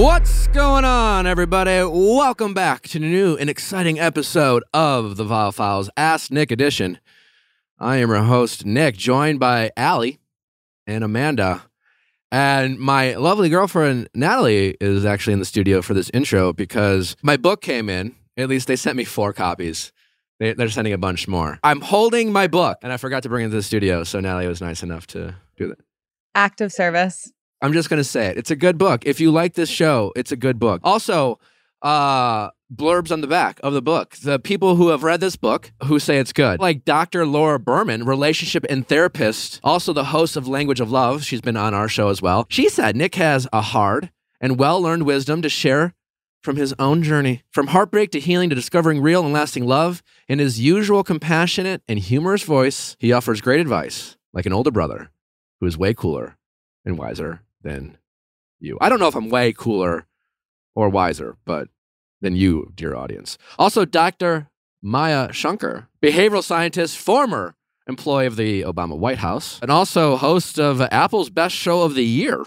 What's going on, everybody? Welcome back to the new and exciting episode of the Viall Files Ask Nick edition. I am your host, Nick, joined by Allie and Amanda. And my lovely girlfriend, Natalie, is actually in the studio for this intro because my book came in. At least they sent me four copies. They, they're sending a bunch more. I'm holding my book, and I forgot to bring it to the studio, so Natalie was nice enough to do that. Act of service. I'm just gonna say it. It's a good book. If you like this show, it's a good book. Also, uh blurbs on the back of the book. The people who have read this book who say it's good. Like Dr. Laura Berman, relationship and therapist, also the host of Language of Love. She's been on our show as well. She said Nick has a hard and well-learned wisdom to share from his own journey. From heartbreak to healing to discovering real and lasting love. In his usual compassionate and humorous voice, he offers great advice, like an older brother who is way cooler and wiser than you. I don't know if I'm way cooler or wiser, but than you, dear audience. Also, Dr. Maya Shankar, behavioral scientist, former employee of the Obama White House, and also host of Apple's Best Show of the Year.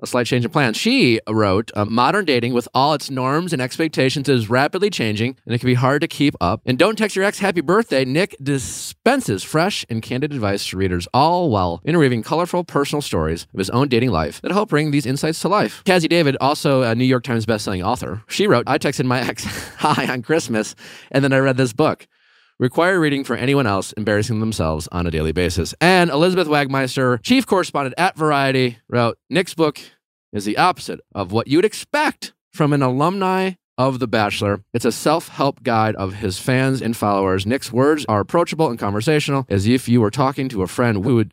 A slight change of plan. She wrote, uh, Modern dating with all its norms and expectations is rapidly changing, and it can be hard to keep up. And don't text your ex happy birthday. Nick dispenses fresh and candid advice to readers, all while interweaving colorful personal stories of his own dating life that help bring these insights to life. Cazzie David, also a New York Times bestselling author, she wrote, I texted my ex hi on Christmas, and then I read this book require reading for anyone else embarrassing themselves on a daily basis. And Elizabeth Wagmeister, chief correspondent at Variety, wrote Nick's book is the opposite of what you'd expect from an alumni of The Bachelor. It's a self help guide of his fans and followers. Nick's words are approachable and conversational, as if you were talking to a friend who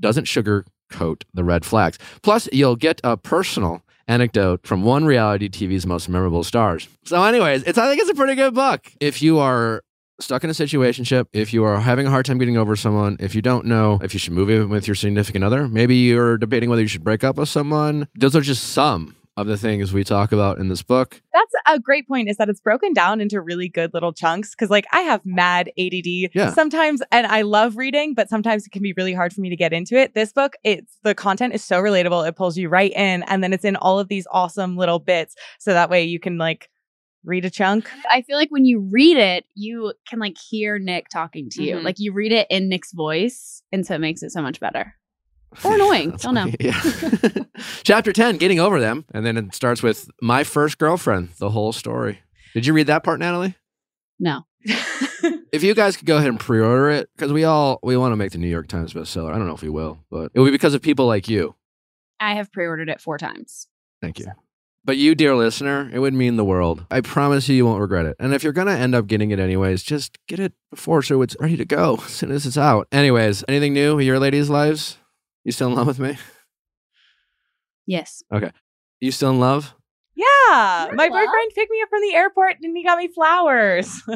doesn't sugarcoat the red flags. Plus, you'll get a personal anecdote from one reality TV's most memorable stars. So, anyways, it's I think it's a pretty good book. If you are stuck in a situationship, if you are having a hard time getting over someone, if you don't know if you should move in with your significant other, maybe you're debating whether you should break up with someone. Those are just some of the things we talk about in this book. That's a great point is that it's broken down into really good little chunks cuz like I have mad ADD Yeah. sometimes and I love reading but sometimes it can be really hard for me to get into it. This book it's the content is so relatable it pulls you right in and then it's in all of these awesome little bits so that way you can like read a chunk. I feel like when you read it, you can like hear Nick talking to you. Mhm. Like you read it in Nick's voice, and so it makes it so much better. Or annoying. Don't know. Yeah. Chapter 10, getting over them. And then it starts with my first girlfriend, the whole story. Did you read that part, Natalie? No. If you guys could go ahead and pre-order it, because we all we want to make the New York Times bestseller. I don't know if we will, but it will be because of people like you. I have pre-ordered it four times. Thank you. But you, dear listener, it would mean the world. I promise you, you won't regret it. And if you're going to end up getting it anyways, just get it before so it's ready to go as soon as it's out. Anyways, anything new in your ladies' lives? You still in love with me? Yes. Okay. You still in love? yeah, You're my love? boyfriend picked me up from the airport and he got me flowers.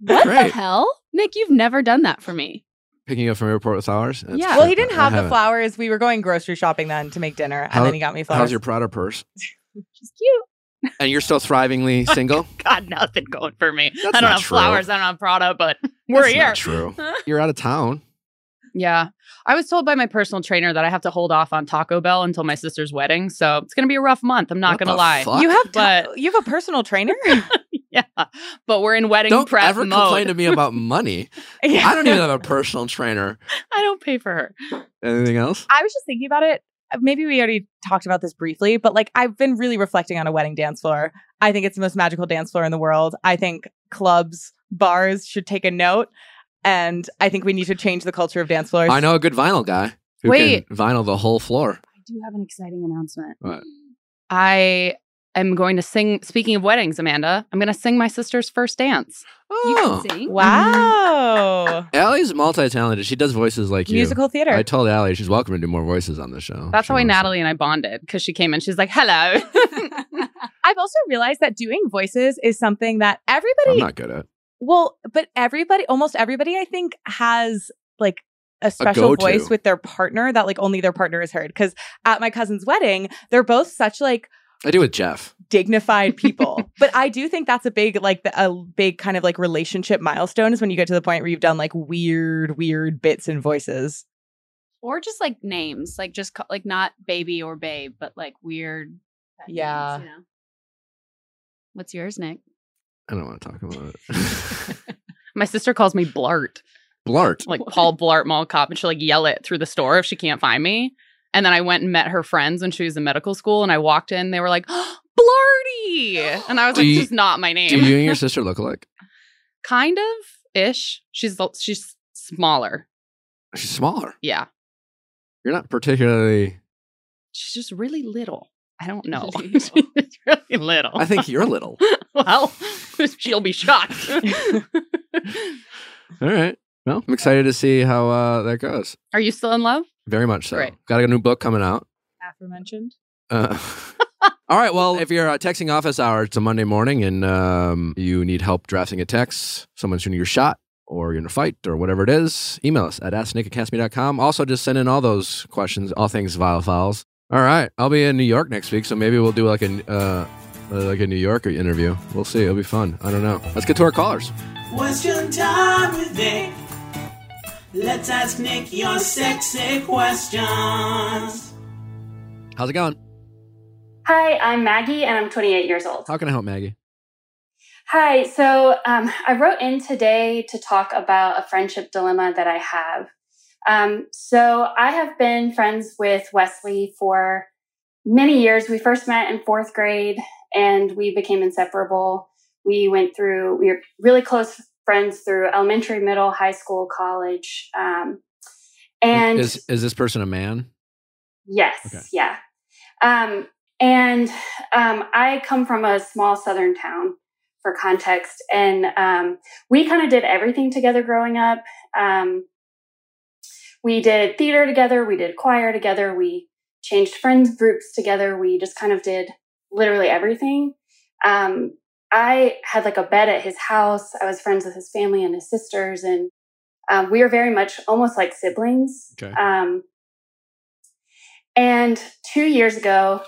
What Great. the hell? Nick, you've never done that for me. Picking up from airport with flowers? That's Yeah. well, he didn't I have the haven't. flowers. We were going grocery shopping then to make dinner and How- then he got me flowers. How's your Prada purse? She's cute. And you're still thrivingly single? Got nothing going for me. That's I don't not have true. flowers. I don't have Prada, but we're That's here. Not true. You're out of town. Yeah. I was told by my personal trainer that I have to hold off on Taco Bell until my sister's wedding. So it's going to be a rough month. I'm not going to lie. fuck? you have But- you have a personal trainer? yeah. But we're in wedding Don't prep ever mode. complain to me about money. Yeah. I don't even have a personal trainer. I don't pay for her. Anything else? I was just thinking about it. Uh, Maybe we already talked about this briefly, but like I've been really reflecting on a wedding dance floor. I think it's the most magical dance floor in the world. I think clubs, bars should take a note. And I think we need to change the culture of dance floors. I know a good vinyl guy who Wait. can vinyl the whole floor. I do have an exciting announcement. What? I am going to sing. Speaking of weddings, Amanda, I'm going to sing my sister's first dance. You Oh, can sing. Wow. Mm-hmm. Allie's multi-talented. She does voices like you. Musical theater. I told Allie she's welcome to do more voices on the show. That's She how I. Natalie and I bonded because she came in. She's like, "Hello." I've also realized that doing voices is something that everybody. I'm everybody not good at. Well, but everybody, almost everybody, I think, has like a special go-to. voice with their partner that like only their partner has heard. Because at my cousin's wedding, they're both such like I do with Jeff. dignified people. but I do think that's a big like a big kind of like relationship milestone is when you get to the point where you've done like weird, weird bits and voices. or just like names, like just ca- like not baby or babe, but like weird that Yeah. means, you know? What's yours, Nick? I don't want to talk about it. My sister calls me Blart, Blart. like Paul Blart Mall Cop, and she'll like yell it through the store if she can't find me. And then I went and met her friends when she was in medical school, and I walked in, they were like, Blarty! And I was Do like, you- this is not my name. Do you and your sister look alike? kind of ish. She's she's smaller. She's smaller. Yeah. You're not particularly. She's just really little. I don't know. Little. She's really little. I think you're little. well, she'll be shocked. All right. Well, I'm excited to see how uh, that goes. Are you still in love? Very much so. Great. Got a new book coming out. Aforementioned. Uh, all right. Well, if you're uh, texting office hours, it's a Monday morning and um, you need help drafting a text, someone's shooting your shot, or you're in a fight, or whatever it is, email us at asknick@kastmedia.com. Also, just send in all those questions, all things Viall Files. All right. I'll be in New York next week, so maybe we'll do like a, uh, uh, like a New Yorker interview. We'll see. It'll be fun. I don't know. Let's get to our callers. Question time with Nick. Let's ask Nick your sexy questions. How's it going? Hi, I'm Maggie and I'm 28 years old. How can I help, Maggie? Hi, so um, I wrote in today to talk about a friendship dilemma that I have. Um, so I have been friends with Wesley for many years. We first met in fourth grade and we became inseparable. We went through, we were really close friends through elementary, middle, high school, college. Um, and is is this person a man? Yes, Okay. yeah. Um, and um, I come from a small southern town for context, and um, we kind of did everything together growing up. Um, we did theater together, we did choir together, we changed friends groups together, we just kind of did literally everything. Um, I had like a bed at his house. I was friends with his family and his sisters, and um, we were very much almost like siblings. Okay. Um, and two years ago,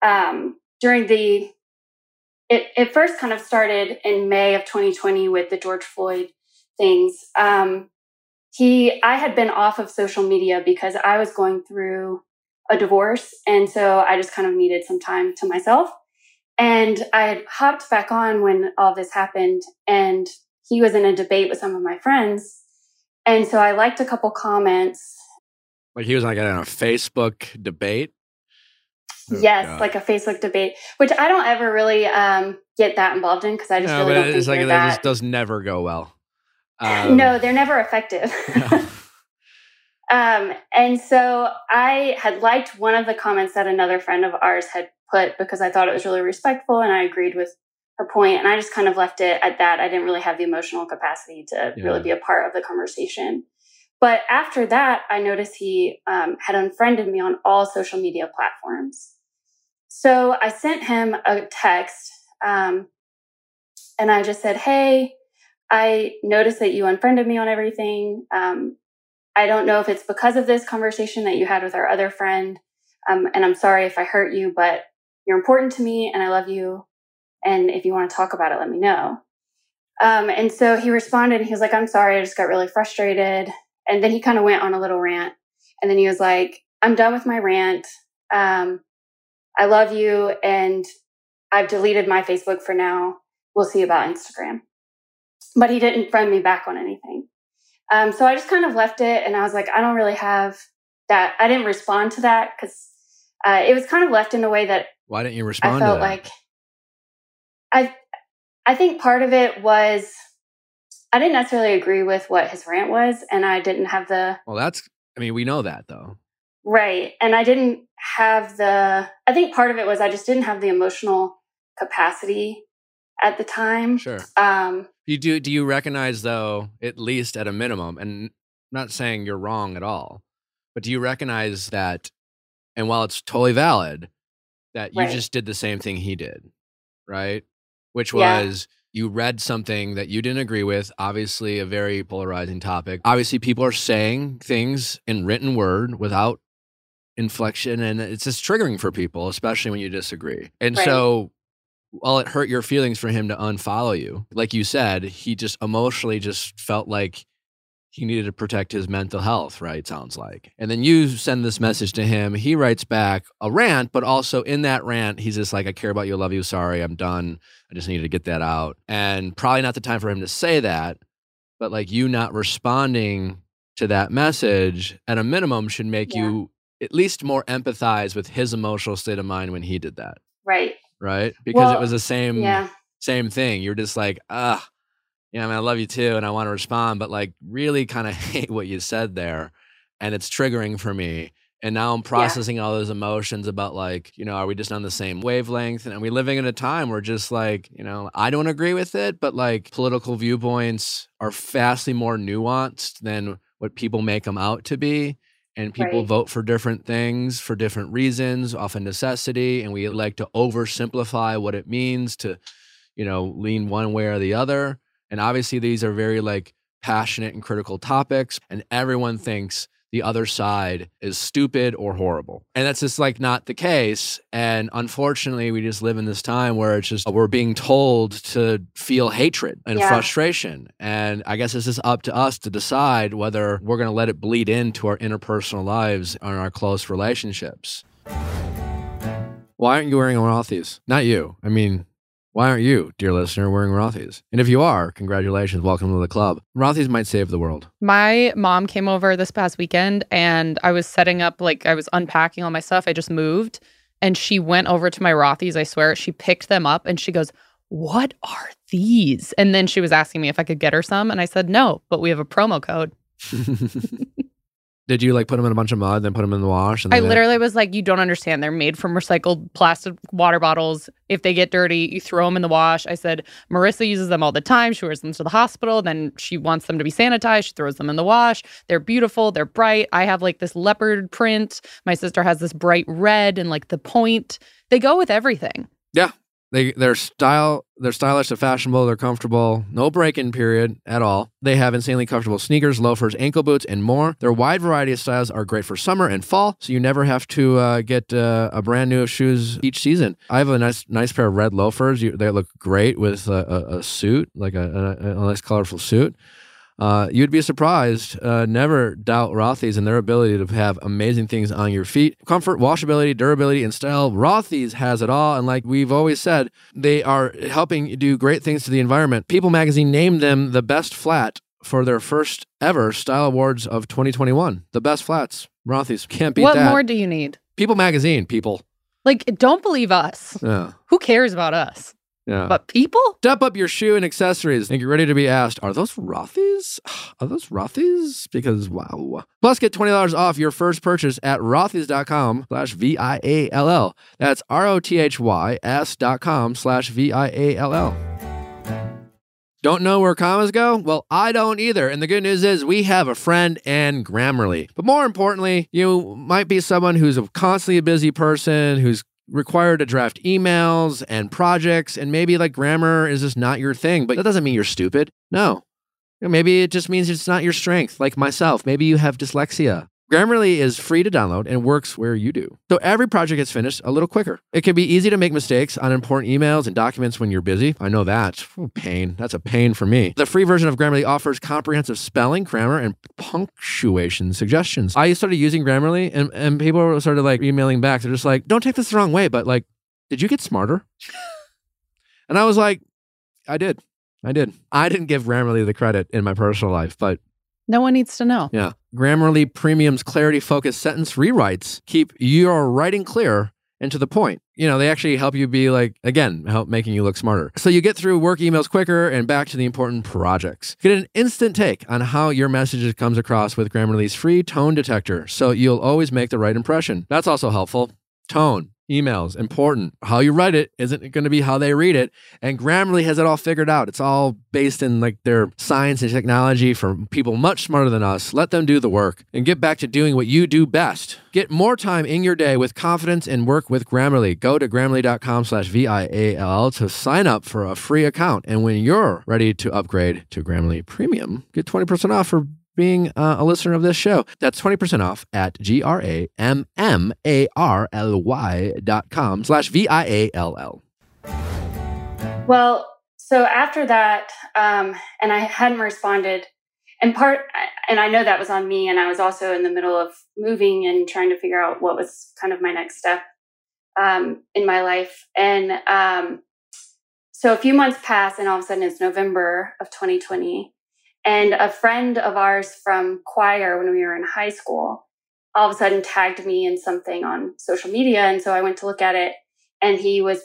um, during the, it, it first kind of started in May of 2020 with the George Floyd things. Um, he, I had been off of social media because I was going through a divorce. And so I just kind of needed some time to myself. And I had hopped back on when all this happened and he was in a debate with some of my friends. And so I liked a couple comments Like he was like in a Facebook debate. Oh, yes, God. like a Facebook debate, which I don't ever really um, get that involved in because I just no, really don't it's think like that. just does never go well. Um, no, they're never effective. um, and so I had liked one of the comments that another friend of ours had put because I thought it was really respectful and I agreed with her point, and I just kind of left it at that. I didn't really have the emotional capacity to Yeah. really be a part of the conversation. But after that, I noticed he um, had unfriended me on all social media platforms. So I sent him a text um, and I just said, Hey, I noticed that you unfriended me on everything. Um, I don't know if it's because of this conversation that you had with our other friend. Um, and I'm sorry if I hurt you, but you're important to me and I love you. And if you want to talk about it, let me know. Um, and so he responded, he was like, I'm sorry, I just got really frustrated. And then he kind of went on a little rant. And then he was like, I'm done with my rant. Um, I love you. And I've deleted my Facebook for now. We'll see about Instagram. But he didn't friend me back on anything. Um, so I just kind of left it. And I was like, I don't really have that. I didn't respond to that because uh, it was kind of left in a way that Why didn't you respond? I felt like I I think part of it was I didn't necessarily agree with what his rant was and I didn't have the well, that's. I mean, we know that though. right and I didn't have the I think part of it was I just didn't have the emotional capacity at the time. Sure. Um You do. Do you recognize though, at least at a minimum, and not saying you're wrong at all, but do you recognize that? And while it's totally valid, that you Right. just did the same thing he did, right? Which Yeah. was you read something that you didn't agree with, obviously a very polarizing topic. Obviously, people are saying things in written word without inflection, and it's just triggering for people, especially when you disagree. And Right. so, while it hurt your feelings for him to unfollow you, like you said, he just emotionally just felt like he needed to protect his mental health, right? Sounds like. And then you send this message to him. He writes back a rant, but also in that rant, he's just like, I care about you, I love you, sorry, I'm done. I just needed to get that out. And probably not the time for him to say that, but like you not responding to that message at a minimum should make Yeah. you at least more empathize with his emotional state of mind when he did that, Right. Right? Because it was the same Yeah. same thing. You're just like, ah, yeah, I mean, I love you too, and I want to respond, but like, really kind of hate what you said there, and it's triggering for me. And now I'm processing all those emotions about like, you know, are we just on the same wavelength? And are we living in a time where just like, you know, I don't agree with it, but like political viewpoints are vastly more nuanced than what people make them out to be. And people Right. vote for different things for different reasons, often necessity. And we like to oversimplify what it means to, you know, lean one way or the other. And obviously, these are very like passionate and critical topics, and everyone thinks the other side is stupid or horrible. And that's just like not the case. And unfortunately, we just live in this time where it's just we're being told to feel hatred and Yeah. frustration. And I guess it's just up to us to decide whether we're going to let it bleed into our interpersonal lives and our close relationships. Why aren't you wearing a Rothy's? Not you. I mean, why aren't you, dear listener, wearing Rothy's? And if you are, congratulations, welcome to the club. Rothy's might save the world. My mom came over this past weekend and I was setting up, like, I was unpacking all my stuff. I just moved and she went over to my Rothy's. I swear, she picked them up and she goes, What are these? And then she was asking me if I could get her some. And I said, No, but we have a promo code. Did you like put them in a bunch of mud, then put them in the wash? And I then literally was like, You don't understand. They're made from recycled plastic water bottles. If they get dirty, you throw them in the wash. I said, Marissa uses them all the time. She wears them to the hospital. Then she wants them to be sanitized. She throws them in the wash. They're beautiful. They're bright. I have like this leopard print. My sister has this bright red and like the point. They go with everything. They they're style they're stylish, they're fashionable, they're comfortable, no break-in period at all. They have insanely comfortable sneakers, loafers, ankle boots, and more. Their wide variety of styles are great for summer and fall, so you never have to uh, get uh, a brand new shoes each season. I have a nice nice pair of red loafers. You, they look great with a, a, a suit, like a, a, a nice colorful suit. Uh, you'd be surprised. Uh, never doubt Rothy's and their ability to have amazing things on your feet. Comfort, washability, durability, and style. Rothy's has it all. And like we've always said, they are helping do great things to the environment. People magazine named them the best flat for their first ever style awards of 2021. The best flats. Rothy's. Can't beat what that. more do you need? People magazine, people. Like, don't believe us. Yeah. Who cares about us? Yeah. But people? Step up your shoe and accessories and get ready to be asked, are those Rothy's? Are those Rothy's? Because wow. Plus get $20 off your first purchase at rothys.com slash V-I-A-L-L. That's R-O-T-H-Y-S dot com slash V-I-A-L-L. Don't know where commas go? Well, I don't either. And the good news is we have a friend and Grammarly. But more importantly, you might be someone who's a constantly a busy person, who's required to draft emails and projects, and maybe like grammar is just not your thing, but that doesn't mean you're stupid. No. Maybe it just means it's not your strength, like myself. Maybe you have dyslexia. Grammarly is free to download and works where you do. So every project gets finished a little quicker. It can be easy to make mistakes on important emails and documents when you're busy. I know that. Pain. That's a pain for me. The free version of Grammarly offers comprehensive spelling, grammar, and punctuation suggestions. I started using Grammarly and, and people started like emailing back. They're just like, don't take this the wrong way, but like, did you get smarter? and I was like, I did. I did. I didn't give Grammarly the credit in my personal life, but No one needs to know. yeah. Grammarly Premium's clarity focused sentence rewrites keep your writing clear and to the point. You know, they actually help you be like, again, help making you look smarter. So you get through work emails quicker and back to the important projects. Get an instant take on how your message comes across with Grammarly's free tone detector. So you'll always make the right impression. That's also helpful. Tone. Emails, important. How you write it isn't going to be how they read it. And Grammarly has it all figured out. It's all based in like their science and technology from people much smarter than us. Let them do the work and get back to doing what you do best. Get more time in your day with confidence and work with Grammarly. Go to grammarly.com slash V-I-A-L to sign up for a free account. And when you're ready to upgrade to Grammarly Premium, get 20% off for being uh, a listener of this show. That's 20% off at G-R-A-M-M-A-R-L-Y dot com slash V-I-A-L-L. Well, so after that, um, and I hadn't responded, and part, and I know that was on me. And I was also in the middle of moving and trying to figure out what was kind of my next step um, in my life. And um, so a few months pass, and all of a sudden it's November of 2020. And a friend of ours from choir when we were in high school all of a sudden tagged me in something on social media. And so I went to look at it, and he was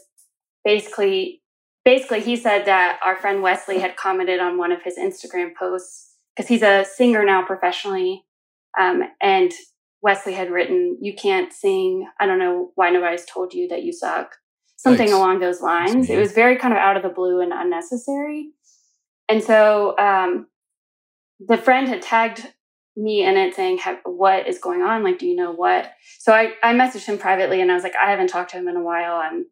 basically basically he said that our friend Wesley had commented on one of his Instagram posts because he's a singer now professionally. Um, and Wesley had written, You can't sing. I don't know why nobody's told you that you suck. Something Thanks. along those lines. It was very kind of out of the blue and unnecessary. And so um, the friend had tagged me in it saying, What is going on? Like, do you know what? So I, I messaged him privately and I was like, I haven't talked to him in a while. I'm,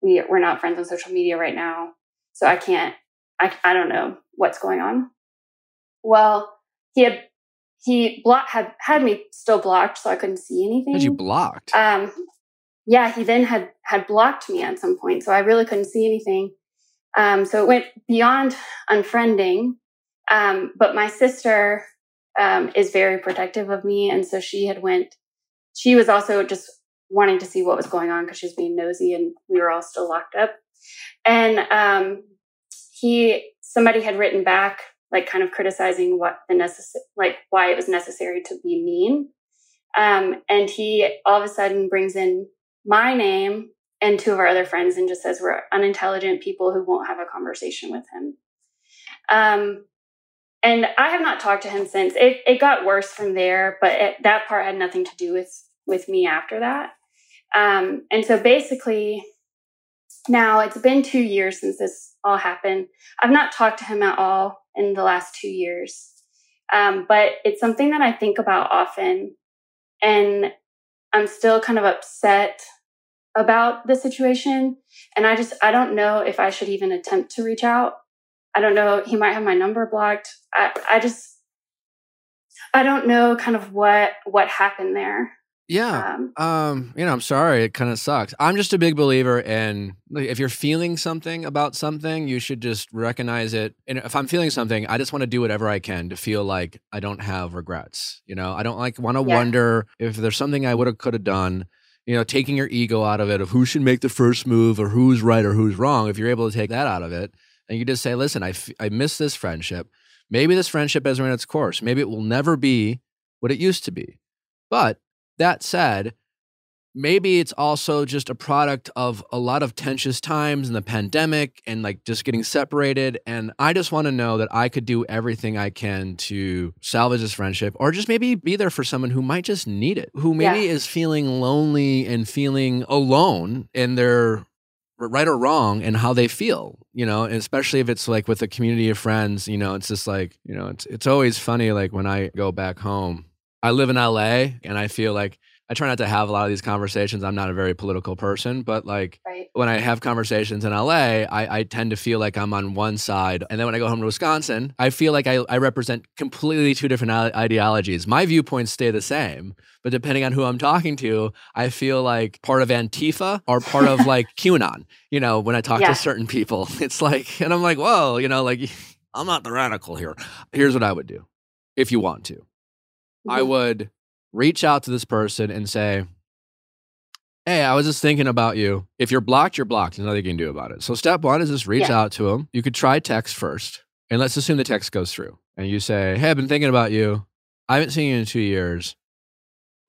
we, we're not friends on social media right now. So I can't, I, I don't know what's going on. Well, he had he blocked had had me still blocked, so I couldn't see anything. Had you blocked? Um, yeah, he then had had blocked me at some point, so I really couldn't see anything. Um, so it went beyond unfriending. Um, but my sister um, is very protective of me, and so she had went. She was also just wanting to see what was going on because she was being nosy, and we were all still locked up. And um, he, somebody had written back like kind of criticizing what the necessary, like why it was necessary to be mean. Um, and he all of a sudden brings in my name and two of our other friends and just says we're unintelligent people who won't have a conversation with him. Um, and I have not talked to him since. It, it got worse from there, but it, that part had nothing to do with with me after that. Um, and so basically, now it's been two years since this all happened. I've not talked to him at all in the last two years. Um, but it's something that I think about often. And I'm still kind of upset about the situation. And I just, I don't know if I should even attempt to reach out. I don't know. He might have my number blocked. I, I just, I don't know kind of what, what happened there. Yeah. Um, Um, you know, I'm sorry. It kind of sucks. I'm just a big believer in if you're feeling something about something, you should just recognize it. And if I'm feeling something, I just want to do whatever I can to feel like I don't have regrets. You know, I don't like want to Yeah. wonder if there's something I would have could have done. You know, taking your ego out of it of who should make the first move or who's right or who's wrong. If you're able to take that out of it, and you just say, "Listen, I f- I miss this friendship. Maybe this friendship has run its course. Maybe it will never be what it used to be." But that said, maybe it's also just a product of a lot of tensious times and the pandemic and like just getting separated. And I just want to know that I could do everything I can to salvage this friendship or just maybe be there for someone who might just need it, who maybe Yeah. is feeling lonely and feeling alone in their right or wrong and how they feel you know and especially if it's like with a community of friends you know it's just like you know it's it's always funny like when i go back home. I live in la and i feel like i try not to have a lot of these conversations i'm not a very political person but like right. when I have conversations in LA, I, I tend to feel like I'm on one side. And then when I go home to Wisconsin, I feel like I, I represent completely two different ideologies. My viewpoints stay the same, but depending on who I'm talking to, I feel like part of Antifa or part of like QAnon. You know, when I talk Yeah. to certain people, it's like, and I'm like, whoa, you know, like I'm not the radical here. Here's what I would do if you want to. I Mhm. would reach out to this person and say, Hey, I was just thinking about you. If you're blocked, you're blocked. There's nothing you can do about it. So, step one is just reach Yeah. out to them. You could try text first, and let's assume the text goes through. And you say, Hey, I've been thinking about you. I haven't seen you in two years.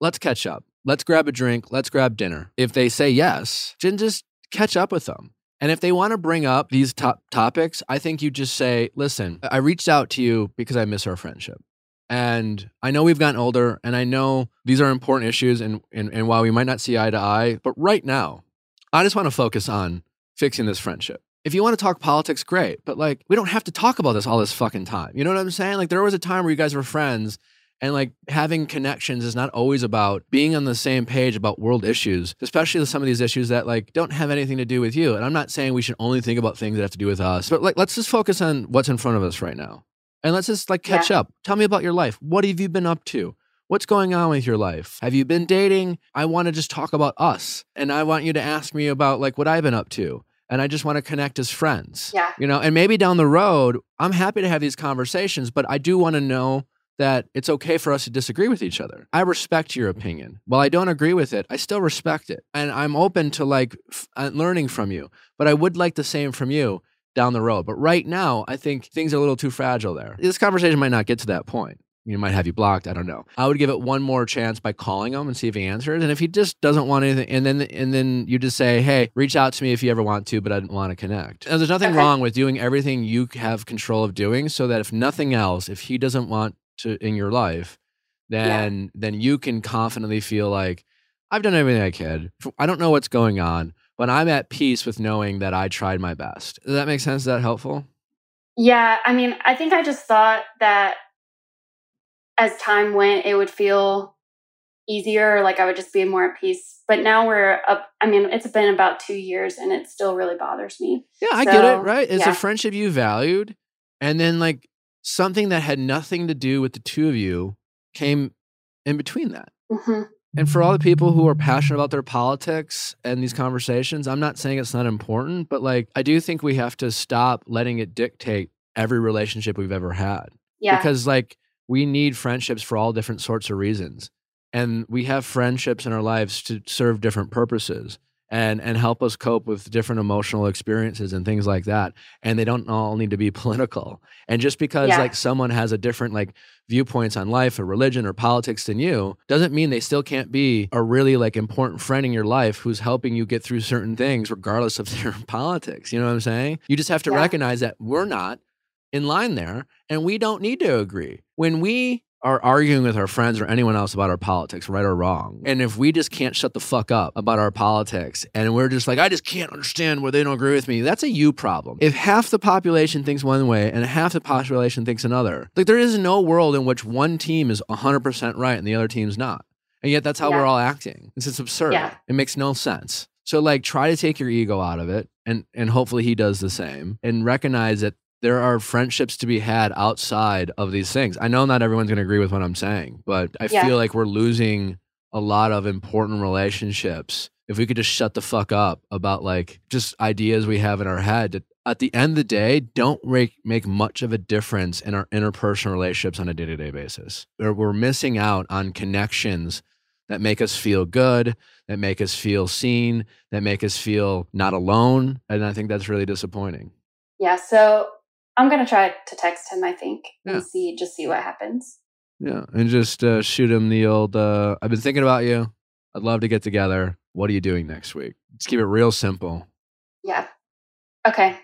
Let's catch up. Let's grab a drink. Let's grab dinner. If they say yes, then just catch up with them. And if they want to bring up these top topics, I think you just say, Listen, I reached out to you because I miss our friendship. And I know we've gotten older, and I know these are important issues, and, and, and while we might not see eye to eye, but right now, I just want to focus on fixing this friendship. If you want to talk politics, great, but like, we don't have to talk about this all this fucking time. You know what I'm saying? Like, there was a time where you guys were friends, and like having connections is not always about being on the same page about world issues, especially some of these issues that like don't have anything to do with you. And I'm not saying we should only think about things that have to do with us, but like, let's just focus on what's in front of us right now. And let's just like catch up. Tell me about your life. What have you been up to? What's going on with your life? Have you been dating? I want to just talk about us. And I want you to ask me about like what I've been up to. And I just want to connect as friends. Yeah. You know, and maybe down the road, I'm happy to have these conversations, but I do want to know that it's okay for us to disagree with each other. I respect your opinion. While I don't agree with it, I still respect it. And I'm open to like f- uh, learning from you, but I would like the same from you down the road. But right now, I think things are a little too fragile there. This conversation might not get to that point. You might have you blocked. I don't know. I would give it one more chance by calling him and see if he answers. And if he just doesn't want anything, and then and then you just say, "Hey, reach out to me if you ever want to, but I don't want to connect." And there's nothing Okay. wrong with doing everything you have control of doing, so that if nothing else, if he doesn't want to in your life, then then you can confidently feel like I've done everything I could. I don't know what's going on, but I'm at peace with knowing that I tried my best. Does that make sense? Is that helpful? Yeah, I mean, I think I just thought that as time went, it would feel easier, like I would just be more at peace. But now we're up. I mean, it's been about two years and it still really bothers me. Yeah, I get it, right? It's yeah. a friendship you valued, and then like something that had nothing to do with the two of you came in between that. hmm And for all the people who are passionate about their politics and these conversations, I'm not saying it's not important, but like I do think we have to stop letting it dictate every relationship we've ever had. Yeah. Because like we need friendships for all different sorts of reasons. And we have friendships in our lives to serve different purposes and and help us cope with different emotional experiences and things like that. And they don't all need to be political. And just because Yeah. like someone has a different like viewpoints on life or religion or politics than you doesn't mean they still can't be a really like important friend in your life who's helping you get through certain things regardless of their politics. You know what I'm saying? You just have to Yeah. recognize that we're not in line there and we don't need to agree. When we are arguing with our friends or anyone else about our politics, right or wrong, and if we just can't shut the fuck up about our politics and we're just like, I just can't understand where they don't agree with me, that's a you problem. If half the population thinks one way and half the population thinks another, like there is no world in which one team is 100% right and the other team's not. And yet that's how Yeah. we're all acting. It's, it's absurd. Yeah. It makes no sense. So like try to take your ego out of it and and hopefully he does the same and recognize that there are friendships to be had outside of these things. I know not everyone's going to agree with what I'm saying, but I Yeah. feel like we're losing a lot of important relationships if we could just shut the fuck up about like just ideas we have in our head that at the end of the day don't make, make much of a difference in our interpersonal relationships on a day-to-day basis. We're, we're missing out on connections that make us feel good, that make us feel seen, that make us feel not alone, and I think that's really disappointing. Yeah. So I'm gonna try to text him. I think Yeah. and see just see what happens. Yeah, and just uh, shoot him the old. Uh, I've been thinking about you. I'd love to get together. What are you doing next week? Just keep it real simple. Yeah. Okay.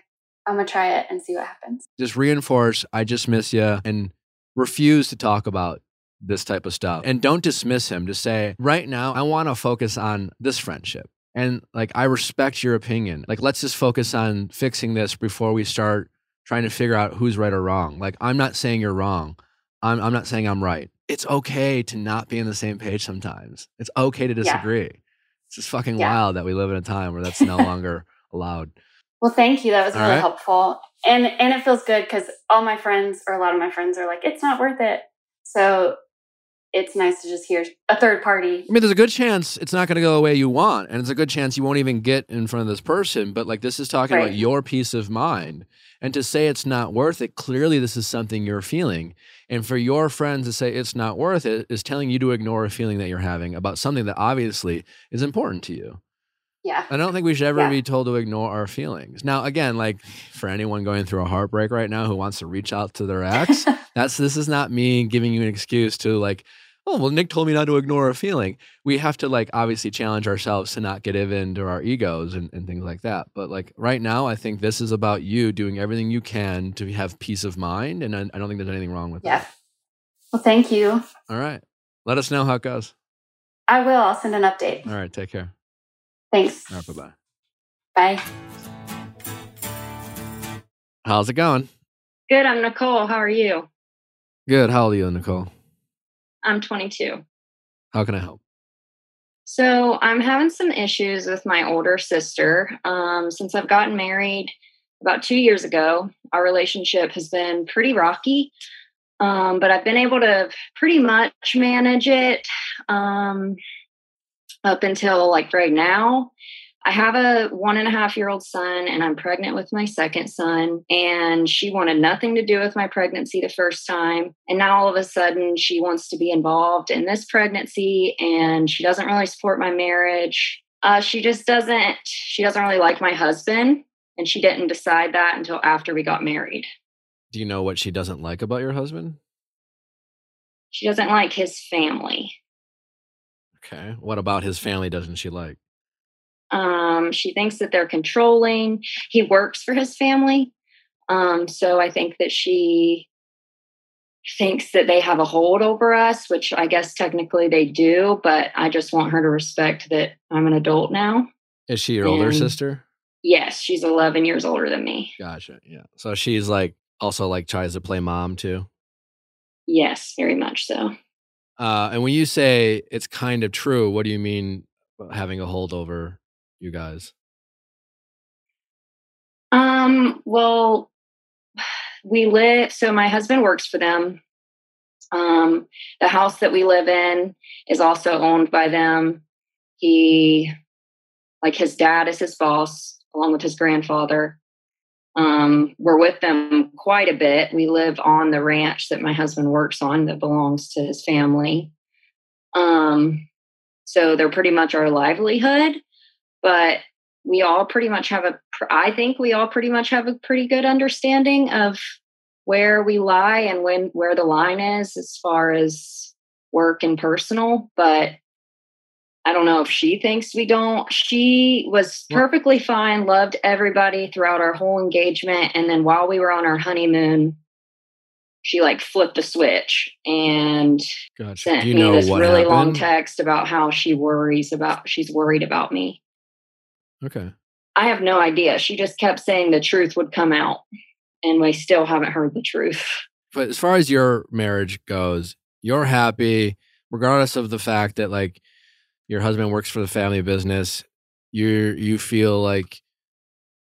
I'm gonna try it and see what happens. Just reinforce. I just miss you, and refuse to talk about this type of stuff. And don't dismiss him. Just say, right now, I want to focus on this friendship. And like, I respect your opinion. Like, let's just focus on fixing this before we start trying to figure out who's right or wrong. Like, I'm not saying you're wrong. I'm, I'm not saying I'm right. It's okay to not be on the same page sometimes. It's okay to Yeah. disagree. It's just fucking Yeah. wild that we live in a time where that's no longer allowed. Well, thank you. That was All really right. helpful, and and it feels good because all my friends or a lot of my friends are like, it's not worth it. So it's nice to just hear a third party. I mean, there's a good chance it's not going to go the way you want, and it's a good chance you won't even get in front of this person. But like, this is talking about your peace of mind, and to say it's not worth it, clearly this is something you're feeling. And for your friends to say it's not worth it is telling you to ignore a feeling that you're having about something that obviously is important to you. Yeah. I don't think we should ever Yeah. be told to ignore our feelings. Now, again, like for anyone going through a heartbreak right now who wants to reach out to their ex, that's this is not me giving you an excuse to like, oh well, Nick told me not to ignore a feeling. We have to like obviously challenge ourselves to not get into our egos and, and things like that. But like right now, I think this is about you doing everything you can to have peace of mind, and I, I don't think there's anything wrong with yeah. that. Yeah. Well, thank you. All right, let us know how it goes. I will. I'll send an update. All right, take care. Thanks. Right, bye bye. Bye. How's it going? Good. I'm Nicole. How are you? Good. How old are you, Nicole? I'm 22. How can I help? So I'm having some issues with my older sister. Um, since I've gotten married about two years ago, our relationship has been pretty rocky. Um, but I've been able to pretty much manage it um, up until like right now. I have a one and a half year old son, and I'm pregnant with my second son. And she wanted nothing to do with my pregnancy the first time. And now all of a sudden, she wants to be involved in this pregnancy, and she doesn't really support my marriage. Uh, she just doesn't, she doesn't really like my husband. And she didn't decide that until after we got married. Do you know what she doesn't like about your husband? She doesn't like his family. Okay. What about his family doesn't she like? Um, she thinks that they're controlling. He works for his family. Um, so I think that she thinks that they have a hold over us, which I guess technically they do, but I just want her to respect that I'm an adult now. Is she your older sister? Yes, she's 11 years older than me. Gotcha. Yeah. So she's like also like tries to play mom too. Yes, very much so. Uh, and when you say it's kind of true, what do you mean having a hold over you guys? Um, well, we live so my husband works for them. Um, the house that we live in is also owned by them. He like his dad is his boss along with his grandfather. Um, we're with them quite a bit. We live on the ranch that my husband works on that belongs to his family. Um, so they're pretty much our livelihood, but we all pretty much have a, I think we all pretty much have a pretty good understanding of where we lie and when where the line is as far as work and personal but i don't know if she thinks we don't she was perfectly fine loved everybody throughout our whole engagement and then while we were on our honeymoon she like flipped the switch and Gotcha. sent you me know this really long text about how she worries about she's worried about me Okay. I have no idea. She just kept saying the truth would come out, and we still haven't heard the truth. But as far as your marriage goes, you're happy regardless of the fact that like your husband works for the family business. You you feel like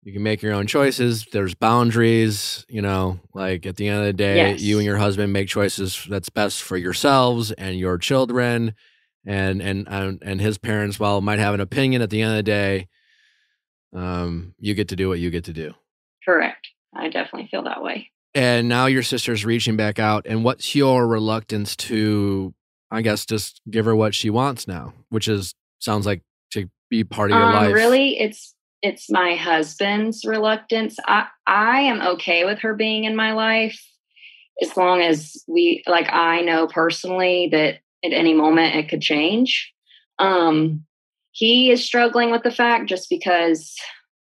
you can make your own choices. There's boundaries, you know, like at the end of the day, Yes. you and your husband make choices that's best for yourselves and your children and and and, and his parents while might have an opinion at the end of the day, um you get to do what you get to do. Correct. I definitely feel that way. and now your sister's reaching back out and what's your reluctance to i guess just give her what she wants now which is sounds like to be part of your Um, life really, it's it's my husband's reluctance. I I am okay with her being in my life as long as we like I know personally that at any moment it could change. Um he is struggling with the fact just because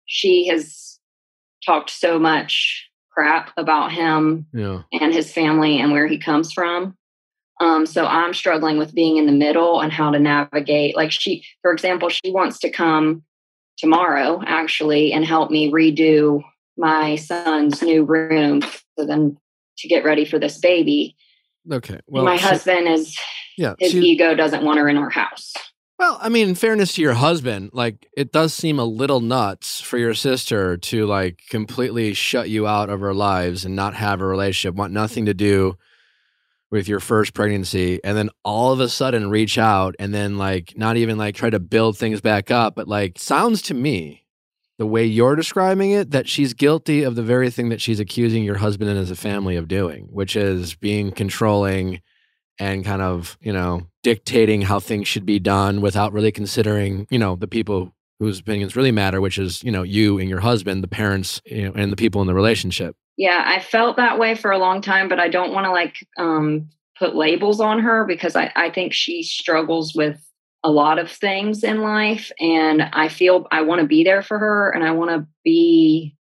she has talked so much crap about him yeah and his family and where he comes from. Um, so I'm struggling with being in the middle and how to navigate. Like she, for example, she wants to come tomorrow actually and help me redo my son's new room so then to get ready for this baby. okay well my she- husband is yeah his she- ego doesn't want her in our house. well i mean in fairness to your husband like it does seem a little nuts for your sister to like completely shut you out of her lives and not have a relationship want nothing to do with your first pregnancy and then all of a sudden reach out and then like not even like try to build things back up but like sounds to me the way you're describing it that she's guilty of the very thing that she's accusing your husband and his family of doing which is being controlling and kind of you know dictating how things should be done without really considering you know the people whose opinions really matter which is you know you and your husband the parents you know and the people in the relationship Yeah, I felt that way for a long time, but I don't want to like um, put labels on her because I, I think she struggles with a lot of things in life. And I feel I want to be there for her and I want to be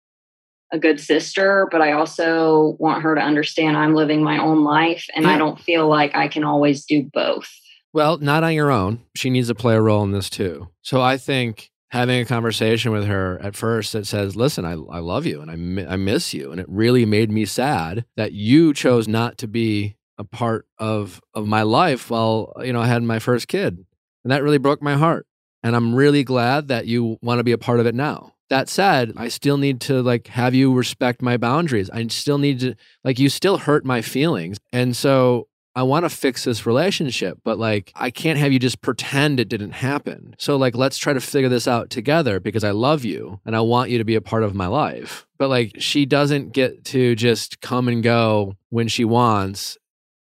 a good sister, but I also want her to understand I'm living my own life and Yeah. I don't feel like I can always do both. Well, not on your own. She needs to play a role in this too. So I think having a conversation with her at first that says, "Listen, I, I love you and I I miss you, and it really made me sad that you chose not to be a part of of my life while you know I had my first kid, and that really broke my heart. And I'm really glad that you want to be a part of it now." That said, I still need to like have you respect my boundaries. I still need to like you still hurt my feelings. And so I want to fix this relationship, but like, I can't have you just pretend it didn't happen. So, like, let's try to figure this out together because I love you and I want you to be a part of my life. But like, she doesn't get to just come and go when she wants,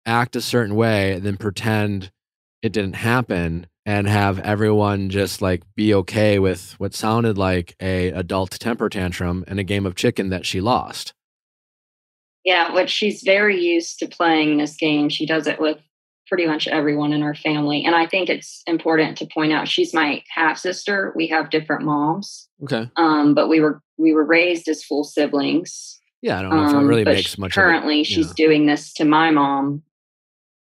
act a certain way, and then pretend it didn't happen and have everyone just like be okay with what sounded like a adult temper tantrum and a game of chicken that she lost. Yeah, which she's very used to playing this game. She does it with pretty much everyone in her family. And I think it's important to point out she's my half sister. We have different moms. Okay. Um, but we were we were raised as full siblings. Yeah, I don't know if it Um, really makes much currently of it. she's yeah. doing this to my mom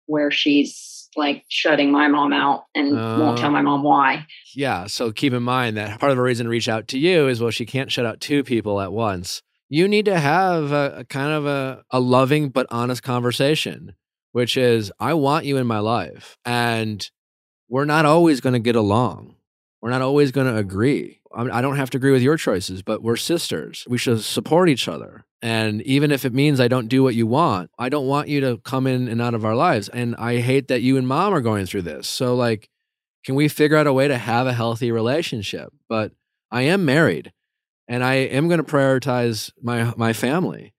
where she's like shutting my mom out and won't Uh. tell my mom why. Yeah, so keep in mind that part of the reason to reach out to you is well, she can't shut out two people at once. You need to have a, a kind of a, a loving but honest conversation, which is I want you in my life. And we're not always going to get along. We're not always going to agree. I, don't have to agree with your choices, but we're sisters. We should support each other. And even if it means I don't do what you want, I don't want you to come in and out of our lives. And I hate that you and mom are going through this. So, like, can we figure out a way to have a healthy relationship? But I am married and I am going to prioritize my my family.